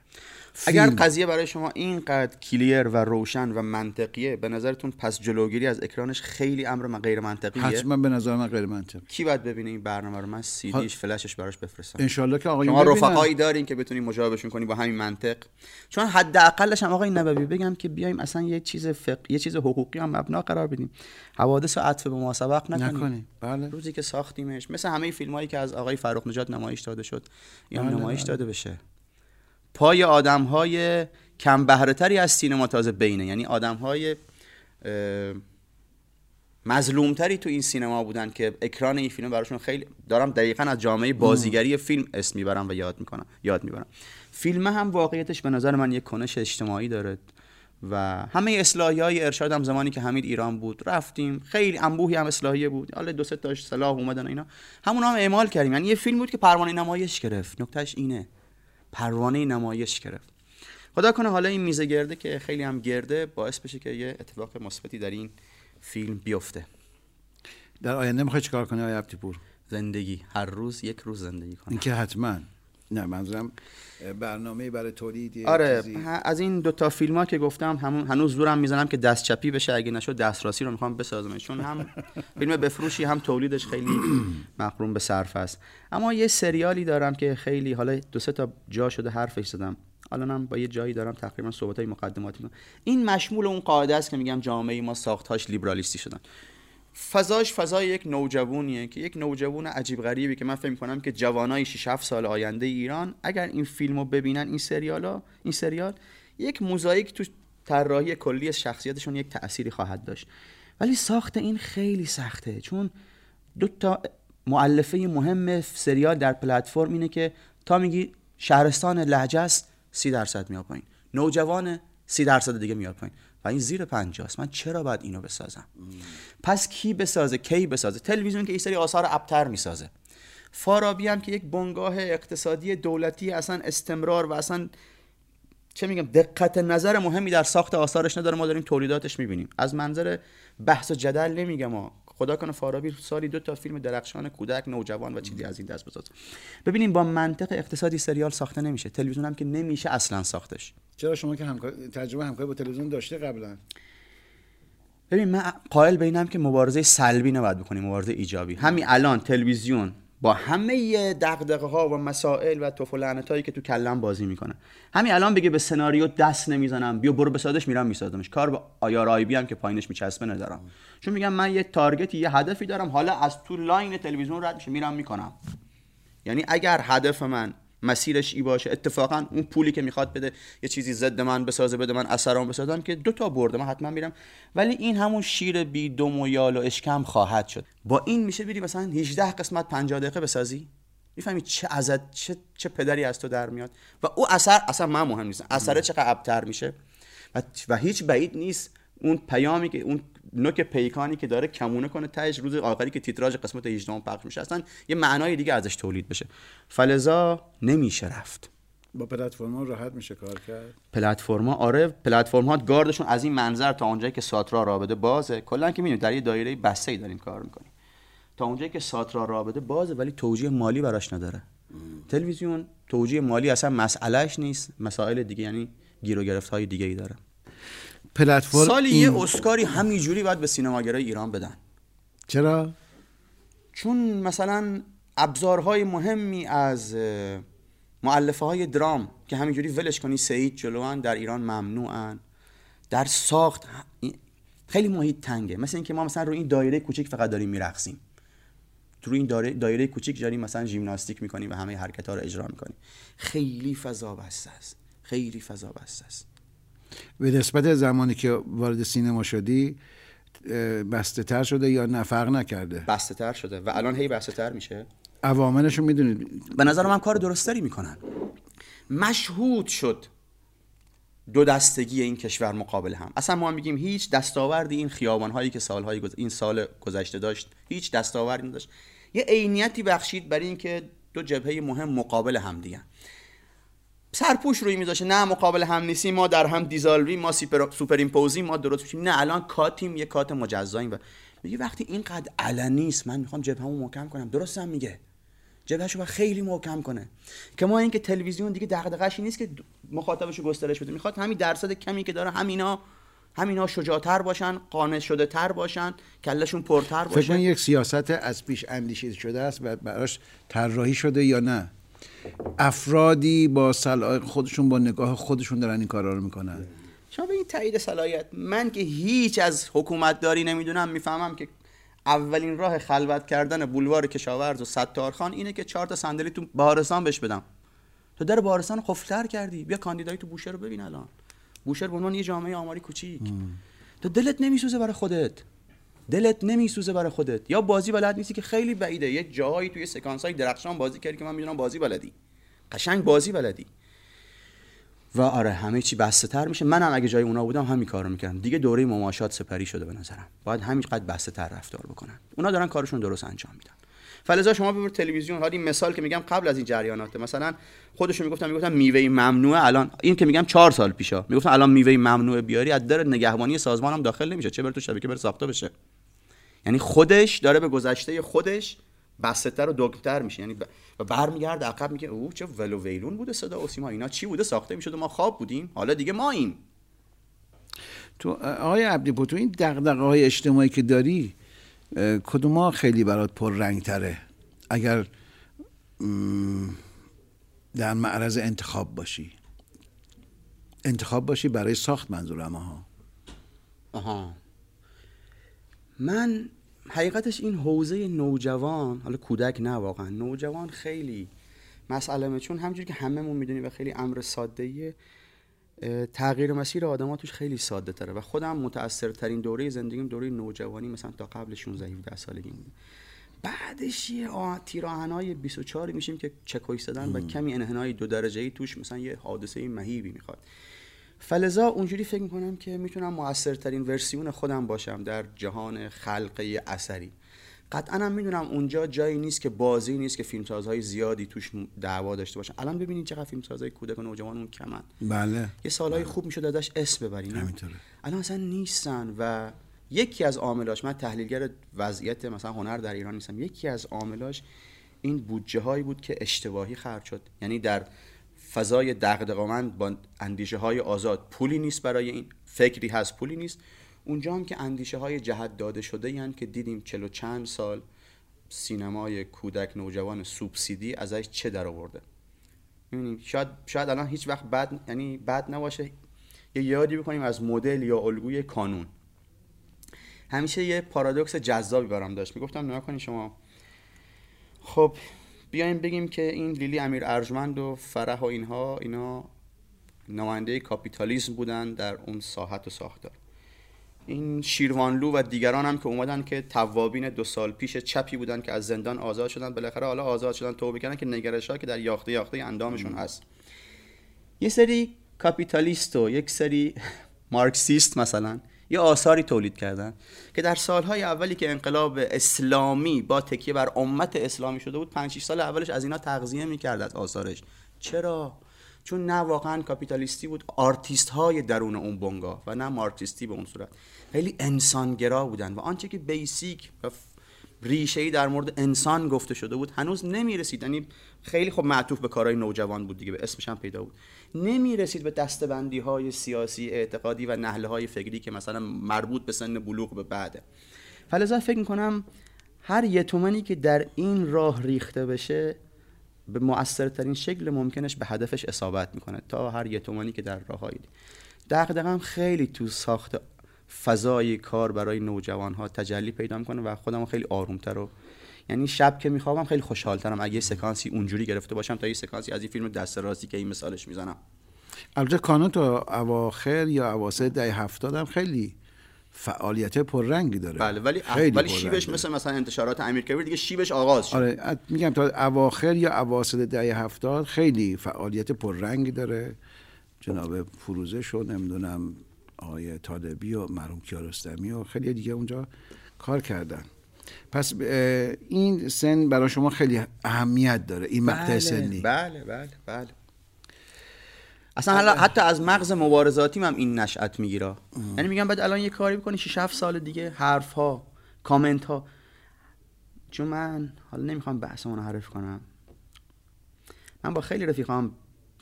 اگر قضیه برای شما اینقدر کلیر و روشن و منطقیه به نظرتون پس جلوگیری از اکرانش خیلی امر غیر منطقیه؟ حتما به نظر من غیر منطقی. کی باید ببینه این برنامه رو؟ من سی دیش فلشش براش بفرستم. ان که آقایون شما رفقایی دارین که بتونین مجابشون کنی با همین منطق. چون حداقلش هم آقای نبوی بگم که بیایم اصلا یه چیز فق... یه چیز حقوقی هم مبنا قرار بدیم. حوادث و عطف به ما سبق نکنیم, نکنیم. بله. روزی که ساختیمش. مثل همه فیلمایی که از آقای فرخ نجات نمایش داده شد. یا بله نمایش بله. داده بشه. پای آدم های کم بهره از سینما تازه بینه. یعنی آدم های مظلومتری تو این سینما بودن که اکران این فیلم براشون خیلی دارم دقیقا از جامعه بازیگری فیلم اسم می‌برم و یاد می‌کنم یاد می‌برم. فیلم هم واقعیتش به نظر من یک کنش اجتماعی داره و همه اصلاحی های ارشاد هم زمانی که حمید ایران بود رفتیم. خیلی انبوهی هم اصلاحیه بود. حالا دو سه تاش صلاح اومدن اینا. همون هم اعمال کردیم. یعنی یه فیلم بود که پروانه نمایش گرفت. نکتهش اینه. پروانه نمایش گرفت. خدا کنه حالا این میزه گرده که خیلی هم گرده باعث بشه که یه اتفاق مثبتی در این فیلم بیفته. در آینده می‌خوای چیکار کنی آیا پور زندگی. هر روز یک روز زندگی کنم. این که حتما. نه منظورم برنامه برای تولید آره از این دو تا فیلم ها که گفتم همون هنوز زورم می‌زنم که دست چپی بشه. اگه نشد دستراسی رو می‌خوام بسازم چون هم فیلم بفروشی هم تولیدش خیلی مقرون به صرف است. اما یه سریالی دارم که خیلی حالا دو سه تا جا شده حرفش زدم. الانم با یه جایی دارم تقریبا صحبت های مقدماتی این مشمول اون قاعده است که میگم جامعه ما ساختهاش لیبرالیستی شدن. فضاش فضای یک نوجوانیه که یک نوجوان عجیب غریبی که من فکر کنم که جوانای 6 7 سال آینده ایران اگر این فیلمو ببینن این سریالا این سریال یک موزاییک تو طراحی کلی شخصیتشون یک تأثیری خواهد داشت. ولی ساخت این خیلی سخته چون دو تا معلفه مهم سریال در پلتفرم اینه که تا میگی شهرستان لهجه است سی درصد میاد پایین. نوجوان سی درصد دیگه میاد پایین. این زیر پنجاست. من چرا باید اینو بسازم؟ پس کی بسازه؟ کی بسازه؟ تلویزیون که این سری آثار ابتر می‌سازه. فارابی هم که یک بنگاه اقتصادی دولتی اصلا استمرار و اصلا چه میگم دقت نظر مهمی در ساخت آثارش نداره. ما داریم تولیداتش می‌بینیم. از منظر بحث و جدل نمیگم ما خدا کنه فارابی سالی دو تا فیلم درخشان کودک نوجوان و چیزی از این دست بسازه ببینیم با منطق اقتصادی سریال ساخته نمیشه. تلویزیون هم که نمیشه اصلا ساختش. چرا شما که همکار... تجربه همکاری با تلویزیون داشته قبلا؟ ببین من قائل بینم که مبارزه سلبی نباید بکنیم مبارزه ایجابی. همین الان تلویزیون با همه دغدغه ها و مسائل و توف و هایی که تو کلم بازی می‌کنه. همین الان بگه به سناریو دست نمی‌زنم. بیا برو بسازش میرم میسازمش. کار به IRIB هم که پایینش میچسبه ندارم. چون میگم من یه target ی یه هدفی دارم. حالا از تو line تلویزیون رد میشه میرم می‌کنم. یعنی اگر هدف من مسیرش ای باشه. اتفاقا اون پولی که می‌خواد بده یه چیزی ضد من بسازه بده من اثرام بسازم که دو تا برده من حتما میرم. ولی این همون شیر بی دم و یال و اشکم خواهد شد. با این میشه بری مثلا 18 قسمت 50 دقیقه بسازی؟ می‌فهمی چه ازت چه چه پدری از تو در میاد؟ و او اثر اصلا من مهم نیست. اثر چقدر ابتر میشه؟ و, و هیچ بعید نیست. اون پیامی که اون نوک پیکانی که داره کمونه کنه تهش روز آخری که تیتراژ قسمت 18 پخش میشه. اصلا یه معنای دیگه ازش تولید بشه. فلزا نمیشه رفت. با پلتفرم راحت میشه کار کرد؟ پلتفرم آره پلتفرم ها گاردشون از این منظر تا اونجایی که ساترا رابطه بازه. کلا که می‌بینید در یه دایره بسته ای داریم کار می‌کنیم. تا اونجایی که ساترا رابطه بازه ولی توجیه مالی براش نداره. تلویزیون توجیه مالی اصلا مسئلهش نیست. مسائل دیگه یعنی گیر و گرفت های دیگه ای داره. پلتفرم سالی یه اسکاری همینجوری باید به سینماگرای ایران بدن. چرا؟ چون مثلا ابزارهای مهمی از معلفه های درام که همینجوری ولش کنی سعید جلوان در ایران ممنوعن. در ساخت خیلی محیط تنگه. مثل اینکه ما مثلا رو این دایره کوچیک فقط داریم میرقصیم. تو این دایره, دایره کوچیک داریم مثلا ژیمناستیک می‌کنیم و همه حرکت ها رو اجرا می‌کنیم. خیلی فضا بسته است. خیلی فضا بسته است. به نسبت زمانی که وارد سینما شدی بسته تر شده یا نفرق نکرده؟ بسته تر شده. و الان هی بسته تر میشه. عواملشو می‌دونید به نظر من کار درستری می‌کنن. مشهود شد دو دستگی این کشور مقابل هم. اصلا ما میگیم هیچ دستاوردی این خیابان هایی که سالهای گز... این سال گذشته داشت هیچ دستاوردی نداشت. یه عینیتی بخشید برای اینکه دو جبهه مهم مقابل هم دیگه. سرپوش روی میذاشه. نه مقابل هم نیستیم ما در هم دیزالوی ما سوپر ایمپوزی ما درست میشیم. نه الان کاتیم یه کات مجزاییم و میگه وقتی اینقدر علنی است من می‌خوام جبههمو محکم کنم. درست هم میگه. جبهشو باید خیلی محکم کنه. که ما اینکه تلویزیون دیگه دغدغه‌اش نیست که مخاطبشو گسترش بده. می‌خواد همین درصد کمی که داره همینا همینا شجاعتر باشن قانع شده تر باشن کلشون پرتر باشه. فکر یک سیاست از پیش اندیشیده شده است و براش طراحی شده یا نه؟ افرادی با صلاح خودشون با نگاه خودشون دارن این کارا رو می‌کنن. شما به این تایید صلاحیت. من که هیچ از حکومت داری نمی‌دونم می‌فهمم که اولین راه خلوت کردن بولوار کشاورز و ستارخان اینه که چهار تا صندلی تو بهارستان بهش بدم. تو در بهارستان قفلتر کردی. بیا کاندیدای تو بوشهر رو ببین الان. بوشهر به عنوان یه جامعه آماری کوچیک. تو دلت نمیسوزه برای خودت. دلت نمیسوزه برای خودت. یا بازی بلد نیستی که خیلی بعیده. یه جایی توی سکانس های درخشان بازی کردی که من می‌دونم بازی بلدی. قشنگ بازی بلدی. و آره همه چی بسته تر میشه. منم اگه جای اونا بودم همین کارو می‌کردم. دیگه دوره مماشات سپری شده به نظرم. باید همینقدر بسته تر رفتار بکنن. اونا دارن کارشون درست انجام میدن. فلزا شما ببر تلویزیون. حالا مثال که میگم قبل از این جریانات مثلا خودشون می‌گفتن می‌گفتن میوه ممنوعه الان. این که میگم چهار سال پیشا. می‌گفتن الان میوه ممنوعه بیاری از در نگهبانی سازمان هم داخل نمیشه. چه بر تو شبکه بر ساخته بشه. یعنی خودش داره به گذشته خودش بستتر و دگمتر میشه. یعنی و برمیگرد عقب میگه او چه ولو ویلون بوده صدا و سیما اینا چی بوده؟ ساخته می‌شد ما خواب بودیم. حالا دیگه ما این تو آقای عبدی تو این دغدغه های اجتماعی که داری کدوم خیلی برات پر رنگ تره اگر در معرض انتخاب باشی. انتخاب باشی برای ساخت منظورم ها. آها. من حقیقتش این حوزه نوجوان حالا کودک نه واقعا نوجوان خیلی مسئله چون همجوری که هممون می‌دونیم و خیلی امر ساده تغییر مسیر آدم توش خیلی ساده تره. و خودم متاثرترین دوره زندگیم دوره نوجوانی مثلا تا قبل 16 17 سالگی بود بعدش یه تیراهنای 24 میشیم که چکوی زدن و کمی انحنای دو درجه ای توش مثلا یه حادثه مهیبی می‌خواد. فلزا اونجوری فکر می‌کنم که می‌تونم موثرترین ورسیون خودم باشم در جهان خلقه اثری. قطعا هم می‌دونم اونجا جایی نیست که بازی نیست که فیلمسازهای زیادی توش دعوا داشته باشن. الان ببینید چقدر فیلمسازهای کودک و نوجوانمون کمن. بله. یه سالهای خوب می‌شد ازش اسم ببرین همینطوره. الان اصلا نیستن و یکی از عاملاش من تحلیلگر وضعیت مثلا هنر در ایران نیستم یکی از عاملاش این بودجه هایی بود که اشتباهی خرج شد. یعنی در فضای دغدغه‌مند با اندیشه های آزاد پولی نیست برای این فکری هست پولی نیست. اونجا هم که اندیشه های جهت داده شده یعنی که دیدیم چلو چند سال سینمای کودک نوجوان سوبسیدی ازش چه در آورده. شاید شاید الان هیچ وقت بد یعنی بد نباشه. یه یادی بکنیم از مدل یا الگوی کانون. همیشه یه پارادوکس جذابی برام داشت. می‌گفتم نگاه کنید شما. خب بیایم بگیم که این لیلی امیر ارجمند و فرح و اینها اینا نماینده کاپیتالیسم بودن در اون ساحت و ساختار. این شیروانلو و دیگران هم که اومدن که توابین دو سال پیش چپی بودن که از زندان آزاد شدن بالاخره حالا آزاد شدن توبه کردن که نگرش ها که در یاخته یاخته اندامشون هست. یه سری کاپیتالیست و یک سری مارکسیست مثلا یه آثاری تولید کردن که در سالهای اولی که انقلاب اسلامی با تکیه بر امت اسلامی شده بود 5 سال اولش از اینا تغذیه می‌کرد از آثارش. چرا؟ چون نه واقعا کاپیتالیستی بود آرتیست های درون اون بنگاه و نه مارکسیستی به اون صورت. خیلی انسانگرا بودن و آنچه که basic و ریشه ای در مورد انسان گفته شده بود هنوز نمی‌رسید. یعنی خیلی خب معطوف به کارهای نوجوان بود دیگه به اسمش هم پیدا بود. نمی رسید به دستبندی های سیاسی اعتقادی و نهله های فکری که مثلا مربوط به سن بلوغ به بعده. فلذا فکر می‌کنم هر یتومنی که در این راه ریخته بشه به مؤثرترین شکل ممکنش به هدفش اصابت می‌کنه تا هر یتومنی که در راه هایی دقیقا خیلی تو ساخت فضای کار برای نوجوان ها تجلی پیدا می‌کنه و خودم خیلی آرومتر و یعنی شب که میخوابم خیلی خوشحالترم اگه یه سکانسی اونجوری گرفته باشم تا یه سکانسی از این فیلم دست راستی که این مثالش می‌زنم. البته کانون تا اواخر یا اواسط دهه هفتاد هم خیلی فعالیت پررنگی داره. بله ولی خیلی ولی شیبش داره. مثل مثلا انتشارات امیر کبیر دیگه شیبش آغاز شد. آره میگم تا اواخر یا اواسط دهه هفتاد خیلی فعالیت پررنگی داره. جناب فروزش و نمی‌دونم آقای طالبی و مرحوم کیارستمی و خیلی دیگه اونجا کار کردن. پس این سن برای شما خیلی اهمیت داره این مقطع بله سنی. بله بله بله. اصلا حالا حتی از مغز مبارزاتیم هم این نشأت می‌گیره. یعنی میگم بعد الان یه کاری بکنی 6 7 سال دیگه حرف ها کامنت ها چون من حالا نمی‌خوام بحثمون رو حرف کنم. من با خیلی رفیقام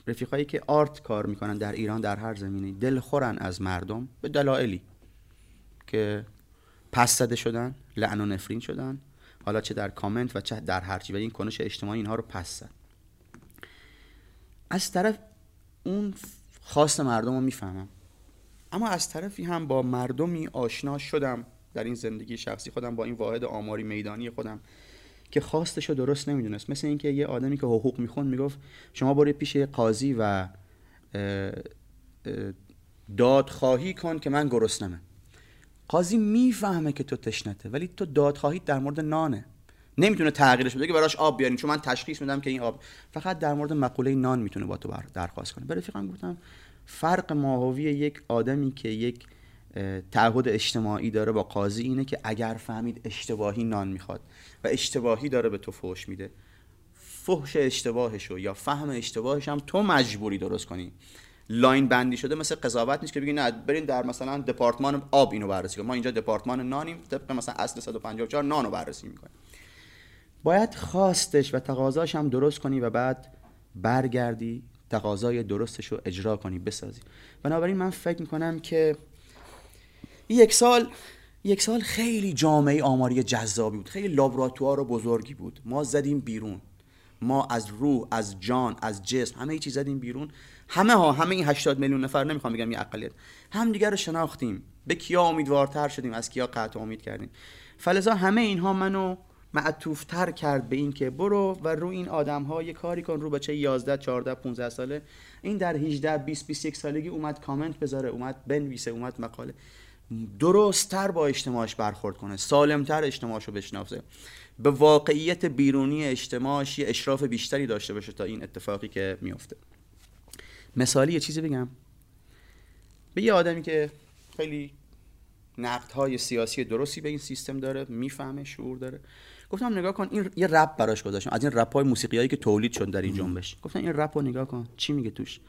رفیقایی که آرت کار می‌کنن در ایران در هر زمینه دلخورن از مردم به دلایلی. که پس زده شدن لعن و نفرین شدن. حالا چه در کامنت و چه در هرچی ولی این کنش اجتماعی اینها رو پس زد. از طرف اون خواست مردم رو می‌فهمم. اما از طرفی هم با مردمی آشنا شدم در این زندگی شخصی خودم با این واحد آماری میدانی خودم که خواستش رو درست نمی‌دونست. مثل اینکه یه آدمی که حقوق می‌خوند می‌گفت شما برو پیش قاضی و اه، اه، دادخواهی کن که من گرسنمه. قاضی می‌فهمه که تو تشنته ولی تو دادخواهی در مورد نانه. نمی‌تونه تغییرش بده که براش آب بیارین چون من تشخیص میدم که این آب فقط در مورد مقوله نان می‌تونه با تو درخواست کنه. به رفیقم گفتم فرق ماهوی یک آدمی که یک تعهد اجتماعی داره با قاضی اینه که اگر فهمید اشتباهی نان می‌خواد و اشتباهی داره به تو فحش میده فحش اشتباهشو یا فهم اشتباهش هم تو مجبوری درست کنی. لاین بندی شده مثل قضاوت نیست که بگی نه برین در مثلا دپارتمان آب اینو بررسی کنیم. ما اینجا دپارتمان نانیم طبق مثلا اصل 154 نانو بررسی می‌کنیم. باید خواستش و تقاضاش هم درست کنی و بعد برگردی تقاضای درستش رو اجرا کنی بسازی. بنابراین من فکر می‌کنم که یک سال یک سال خیلی جامعه آماری جذابی بود. خیلی لابراتوار و بزرگی بود. ما زدیم بیرون. ما از روح از جان از جسم همه چیز زدیم بیرون. همه ها همه این 80 میلیون نفر نمی‌خوام بگم یه اقلیت. هم دیگر رو شناختیم. به کیا امیدوارتر شدیم؟ از کیا قطع امید کردیم؟ فلذا همه اینها منو معطوفتر کرد به این که برو و رو این آدم ها یه کاری کن رو بچه 11 14 15 ساله. این در 18 20 21 سالگی اومد کامنت بذاره اومد بنویسه اومد مقاله. درستتر با اجتماعش برخورد کنه سالمتر اجتماعش رو بشناسه. به واقعیت بیرونی اجتماعش یه اشراف بیشتری داشته باشه تا این اتفاقی که میفته مثالی یه چیزی بگم. به یه آدمی که خیلی نقدهای سیاسی درستی به این سیستم داره می‌فهمه شعور داره. گفتم نگاه کن این یه رپ براش گذاشتم. از این رپ های موسیقیایی که تولید شد در این جنبش. گفتم این رپ رو نگاه کن. چی میگه توش؟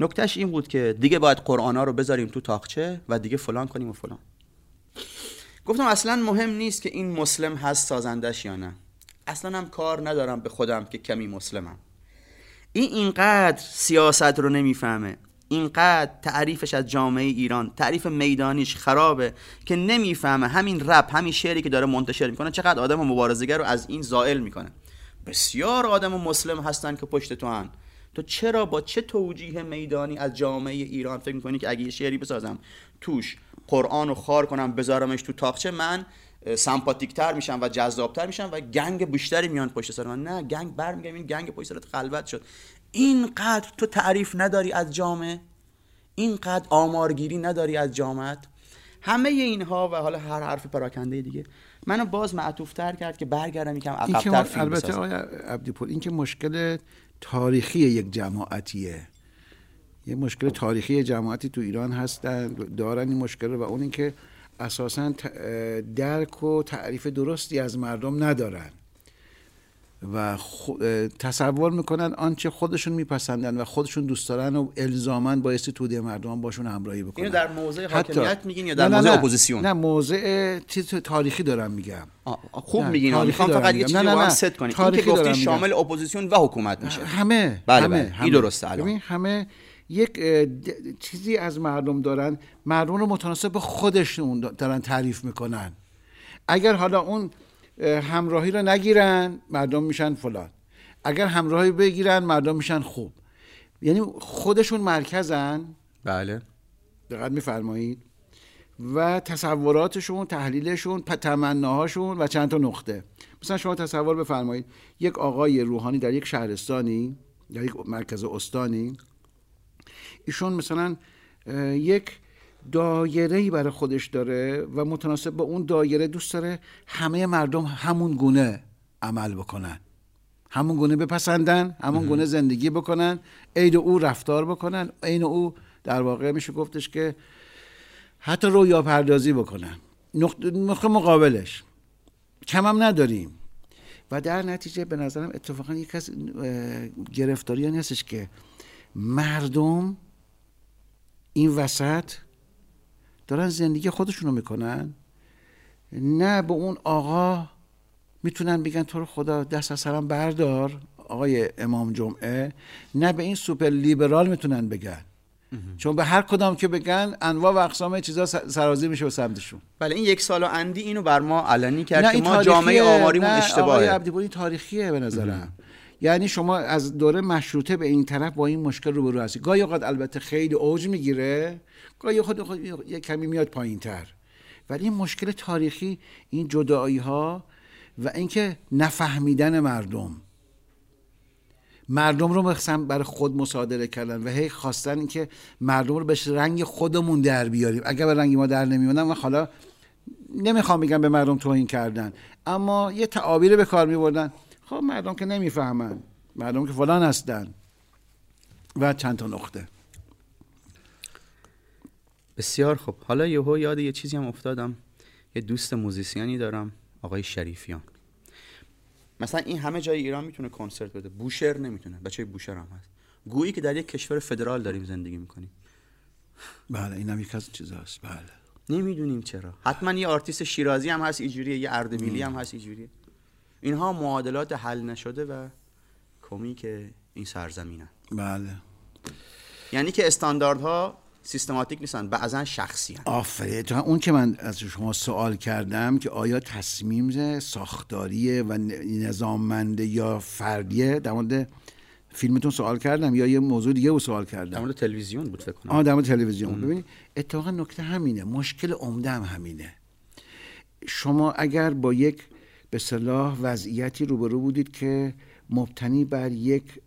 نکتهش این بود که دیگه باید قرآنا رو بذاریم تو تاقچه و دیگه فلان کنیم و فلان. گفتم اصلا مهم نیست که این مسلم هست سازندش یا نه. اصلا هم کار ندارم به خودم که کمی مسلمم. این اینقدر سیاست رو نمی‌فهمه. اینقدر تعریفش از جامعه ایران تعریف میدانیش خرابه که نمی‌فهمه. همین رپ همین شعری که داره منتشر می‌کنه چقدر آدم مبارزگر رو از این زائل می‌کنه. بسیار آدم مسلم هستن که پشت تو هن. تو چرا با چه توجیه میدانی از جامعه ایران؟ فکر می‌کنی که اگه یه شعری بسازم توش قرآن رو خار کنم بذارمش تو تاقچه من سمپاتیکتر میشم و جذابتر میشم و گنگ بیشتری میان پشت سر من. نه گنگ برمیگم این گنگ پشت سرت خلوت شد. اینقدر تو تعریف نداری از جامعه؟ اینقدر آمارگیری نداری از جامعت؟ همه اینها و حالا هر حرف پراکنده دیگه. منو باز معطوفتر کرد که برگردم یکم عقبتر فیلم البته. آقای عبدیپور این که مشکل تاریخی یک جماعتیه. یه مشکل تاریخی جماعتی تو ایران هستن دارن این مشکل و اون اینکه اساسا درک و تعریف درستی از مردم ندارن و تصور می‌کنن آنچه خودشون میپسندن و خودشون دوست دارن و الزاما بایستی توده مردم باشون همراهی بکنن اینو در موضع حتی- حاکمیت میگین یا در نه، موضع نه. اپوزیسیون نه موضع چیز تاریخی دارم میگم خوب میگین می‌خوام فقط یه. چیزی رو. ست کنید این که میگم. شامل اپوزیسیون و حکومت میشه همه بله، همه, بله. این. درسته الان. همه یک چیزی از مردم دارن مردم رو متناسب به خودشون دارن تعریف می‌کنن. اگر حالا اون اه، همراهی رو نگیرن مردم میشن فلان. اگر همراهی بگیرن مردم میشن خوب. یعنی خودشون مرکزن. بله. دقت میفرمایید. و تصوراتشون تحلیلشون تمناهاشون و چند تا نقطه. مثلا شما تصور بفرمایید یک آقای روحانی در یک شهرستانی در یک مرکز استانی ایشون مثلا یک دایره برای خودش داره و متناسب با اون دایره دوست داره همه مردم همون گونه عمل بکنن. همون گونه بپسندن همون گونه زندگی بکنن عید او رفتار بکنن عین او در واقع میشه گفتش که حتی رویا پردازی بکنن. نقطه مقابلش. کم هم نداریم. و در نتیجه به نظرم اتفاقا یک از گرفتاری هستش که مردم این وسط دارن زندگی خودشونو می‌کنن. نه به اون آقا می‌تونن بگن تو رو خدا دست از سرم بردار آقای امام جمعه. نه به این سوپر لیبرال می‌تونن بگن. چون به هر کدام که بگن انواع و اقسام چیزا سرازیر میشه به سمتشون. بله این یک سال و اندی اینو بر ما علنی کرد که ما جامعه آماریمون اشتباهه. آقای تاریخیه به نظرم. یعنی شما از دوره مشروطه به این طرف با این مشکل رو برو هستی. گاهی اوقات البته خیلی اوج می‌گیره گاهی خود, خود یه کمی میاد پایین تر ولی این مشکل تاریخی این جدایی ها و اینکه نفهمیدن مردم. مردم رو مثلا برای خود مصادره کردن و هی خواستن اینکه مردم رو به رنگ خودمون در بیاریم. اگر به رنگ ما در نمیومدن و حالا نمی‌خوام بگم به مردم توهین کردن. اما یه تعابیر به کار میبردن. خب مردم که نمی‌فهمن. مردم که فلان هستن. و چند تا نقطه. بسیار خب حالا یهو یاد یه چیزی هم افتادم. یه دوست موزیسیانی دارم آقای شریفیان. مثلا این همه جای ایران می‌تونه کنسرت بده. بوشهر نمی‌تونه. بچه بوشهر هم هست. گویی که در یک کشور فدرال داریم زندگی می‌کنیم. بله اینم یک از چیزاست. بله. نمی‌دونیم چرا. حتما یه آرتیست شیرازی هم هست اینجوریه یه اردبیلی هم هست اینجوریه اینها معادلات حل نشده و کمیک این سرزمینه بله. یعنی که استانداردها سیستماتیک نیستن بعضا شخصی هن. آفرین. اون که من از شما سوال کردم که آیا تصمیم ساختاریه و نظاممنده یا فردیه در مورد فیلمتون سوال کردم یا یه موضوع دیگه رو سوال کردم؟ در مورد تلویزیون بود فکر کنم. آه در مورد تلویزیون. ببینید اتفاقا نکته همینه. مشکل عمده هم همینه. شما اگر با یک به صلاح وضعیتی روبرو بودید که مبتنی بر یک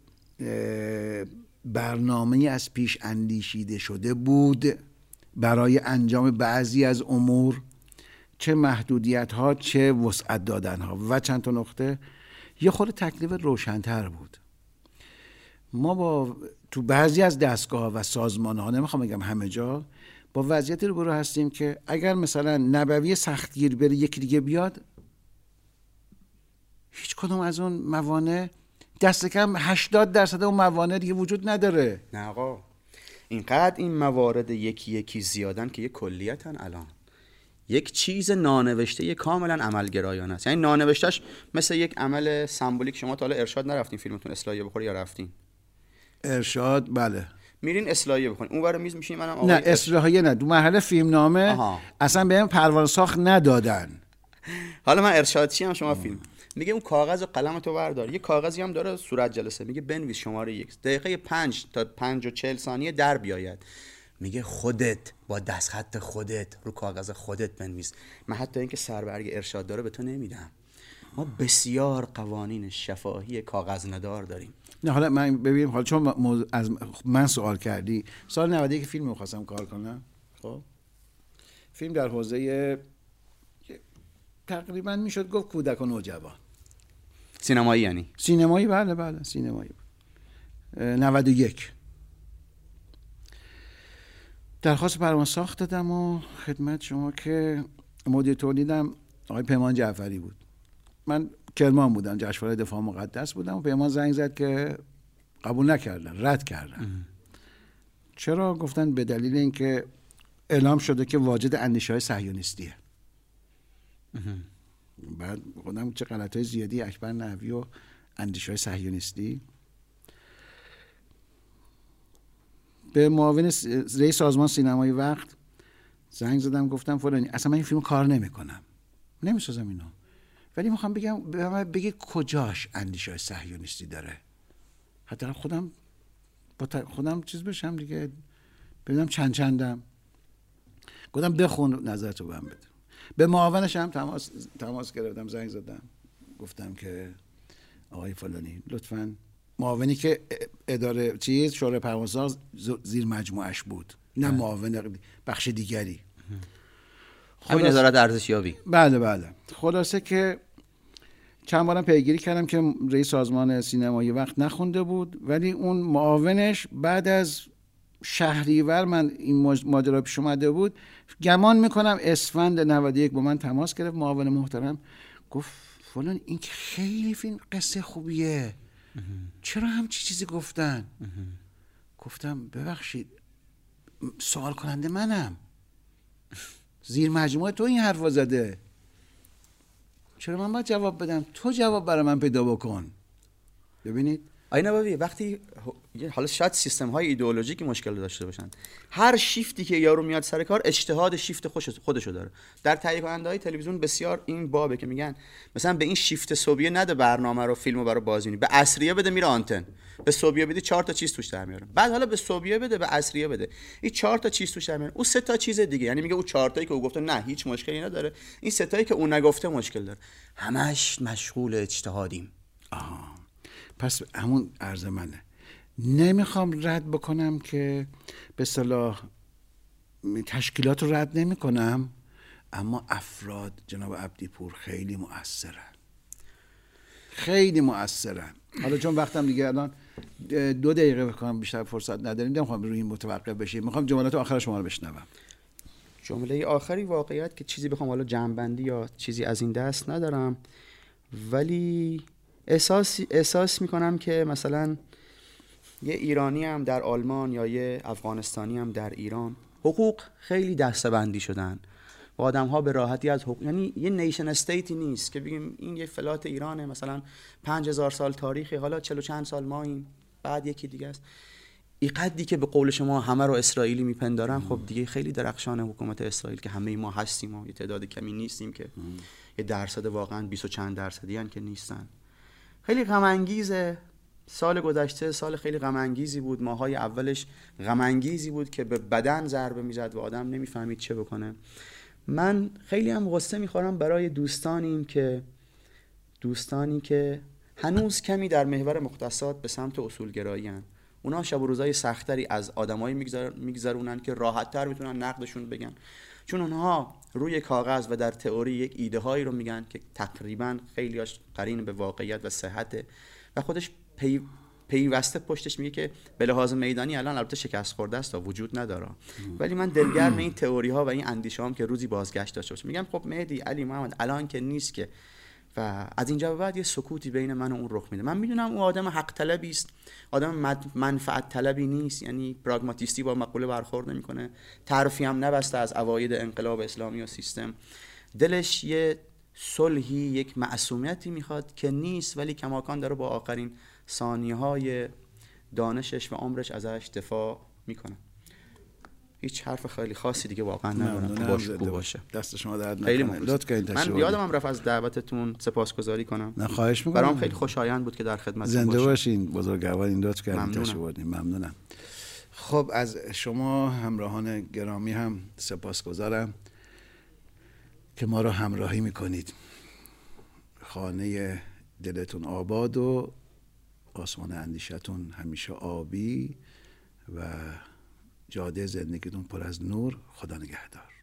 برنامه از پیش اندیشیده شده بود برای انجام بعضی از امور چه محدودیت ها چه وسعت دادن ها و چند تا نقطه یه خود تکلیف روشنتر بود. ما با تو بعضی از دستگاه و سازمان ها نمی‌خوام بگم همه جا با وضعیتی رو برو هستیم که اگر مثلا نبوی سختگیر بره یکی دیگه بیاد هیچ کدوم از اون موانع دست کم 80 درصد اون موانع دیگه وجود نداره. نه آقا اینقدر این موارد یکی یکی زیادن که یه کلیتن الان. یک چیز نانوشته یه کاملا عملگرایانه است. یعنی نانوشتهش مثل یک عمل سمبولیک. شما تا حالا ارشاد نرفتین فیلمتون اصلاحیه بخوری یا رفتین؟ ارشاد؟ بله. میرین اصلاحیه بکنین اون ور میز میشین منم نه اصلاحیه نه. دو مرحله فیلم نامه. اصلا بهم پروانه ساخت ندادن. حالا من ارشاد چی هم شما فیلم. میگه اون کاغذ و قلم تو بردار. یه کاغذی هم داره صورت جلسه. میگه بنویس شماره یک. دقیقه پنج تا پنج و چل ثانیه در بیاید. میگه خودت با دستخط خودت رو کاغذ خودت بنویس. من حتی اینکه سربرگ ارشاد داره به تو نمیدم. ما بسیار قوانین شفاهی کاغذ ندار داریم. نه حالا من ببینیم. حالا چون از من سوال کردی. سال 91 که فیلم می‌خواستم کار کنم. خب؟ فیلم در حوزه تقریبا می‌شد گفت کودک و نوجوان. سینمایی یعنی؟ سینمایی بله بله سینمایی. 91 درخواست پروان ساخت دادم و خدمت شما که مدیر تولیدم آقای پیمان جعفری بود. من کرمان بودم جشنواره دفاع مقدس بودم و پیمان زنگ زد که قبول نکردن رد کردن. چرا؟ گفتن به دلیل اینکه اعلام شده که واجد اندیشه های صهیونیستیه بعد خودم چه غلط های زیادی اکبر نحوی و اندیش های صهیونیستی. به معاون رئیس سازمان سینمای وقت زنگ زدم گفتم فلانی اصلا من این فیلم کار نمی‌کنم. نمی‌سازم اینو. ولی می‌خوام بگم به من بگی کجاش اندیشه های صهیونیستی داره. حتی خودم با خودم چیز بشم دیگه. ببینم چند چندم. گفتم بخون نظرتو بهم بده. به معاونش هم تماس تماس گرفتم زنگ زدم. گفتم که آقای فلانی لطفا معاونی که اداره چیز شورای پروازساز زیر مجموعش بود نه. معاون بخش دیگری. همین نظارت ارزشیابی. بله بله. خلاصه که چند بارم پیگیری کردم که رئیس سازمان سینما یه وقت نخونده بود ولی اون معاونش بعد از شهریور من این ماج- ماجرا پیش اومده بود گمان می‌کنم اسفند 91 با من تماس گرفت معاون محترم. گفت فلان این خیلی فیلم قصه خوبیه. چرا همچی چیزی گفتن؟ گفتم ببخشید سوال کننده منم. زیر مجموعه تو این حرفا زده. چرا من باید جواب بدم؟ تو جواب برای من پیدا بکن. ببینید؟ آی نبوی وقتی حالا شاید سیستم های ایدئولوژیکی مشکل داشته باشن. هر شیفتی که یارو میاد سر کار اجتهاد شیفت خودشو داره. در تهیه کننده های تلویزیون بسیار این بابه که میگن مثلا به این شیفت صبحیه نده برنامه رو فیلمو برای بازبینی به عصریه بده میره آنتن. به صبحیه بدی چهار تا چیز توش در میاره. بعد حالا به صبحیه بده به عصریه بده. این چهار تا چیز توش در میاره. او سه تا چیز دیگه یعنی میگه او چهار تایی که او گفته نه هیچ مشکلی نداره. این سه تایی که او نگفته مشکل داره. همش مشغول اجتهادیم. آها. پس همون عرض منه. نمی‌خوام رد بکنم که به صلاح تشکیلات رو رد نمی کنم اما افراد جناب عبدی پور خیلی مؤثرن. خیلی مؤثرن. حالا چون وقتم دیگه الان دو دقیقه بکنم بیشتر فرصت نداریم نمی‌خوام روی این متوقف بشیم. می‌خوام جملات آخر شما رو بشنوم. جمله آخری واقعیت که چیزی بخوام حالا جنبندی یا چیزی از این دست ندارم ولی احساس احساس می‌کنم که مثلا یه ایرانی هم در آلمان یا یه افغانستانی هم در ایران حقوق خیلی دستبندی شدن. و آدم ها به راحتی از حقوق یعنی یه نیشن استیتی نیست که بگیم این یه فلات ایرانه مثلا پنج هزار سال تاریخی حالا چلو چند سال ماییم بعد یکی دیگه است. این قدی که به قول شما همه رو اسرائیلی میپندارن خب دیگه خیلی درخشان حکومت اسرائیل که همه ما هستیم و یه تعداد کمی نیستیم که یه درصد واقعا 20 و چند درصدی هن که نیستن. خیلی غم انگیزه سال گذشته سال خیلی غم انگیزی بود. ماهای اولش غم انگیزی بود که به بدن ضربه می‌زد و آدم نمی‌فهمید چه بکنه. من خیلی هم غصه می‌خورم برای دوستانیم که دوستانی که هنوز کمی در محور مختصات به سمت اصولگرایی هن. اونا شب و روزای سختری از آدمایی میگذر... میگذرونن که راحت تر می‌تونن نقدشون بگن. چون اونها روی کاغذ و در تئوری یک ایده هایی رو میگن که تقریبا خیلیاش قرین به واقعیت و صحته و خودش پی... پیوسته پشتش میگه که به لحاظ میدانی الان البته شکست خورده است و وجود نداره. ولی من دلگرم این تئوری ها و این اندیشه هم که روزی بازگشت داشته باشه. میگم خب مهدی علی محمد الان که نیست که و از اینجا به بعد یه سکوتی بین من و اون رخ میده. من می‌دونم اون آدم حق طلبی است. آدم منفعت طلبی نیست. یعنی پراگماتیستی با مقوله برخورد نمی‌کنه. ترفی هم نبسته از اواید انقلاب اسلامی و سیستم. دلش یه صلحی یک معصومیتی می‌خواد که نیست ولی کماکان داره با آخرین ثانیه های دانشش و عمرش ازش دفاع می‌کنه. هیچ حرف خیلی خاصی دیگه واقعا ندارم. باش خوب باشه. دست شما درد خیلی تشریف من یادم هم رفت از دعوتتون سپاسگزاری کنم. نه خواهش می‌کنم. برام خیلی خوشایند بود که در خدمت زنده باشین. بزرگوارین لطف کردین ممنونم. خب از شما همراهان گرامی هم سپاسگزارم که ما رو همراهی می‌کنید. خانه دلتون آباد و آسمان اندیشتون همیشه آبی و جاده زندگیتون پر از نور خدا نگهدار.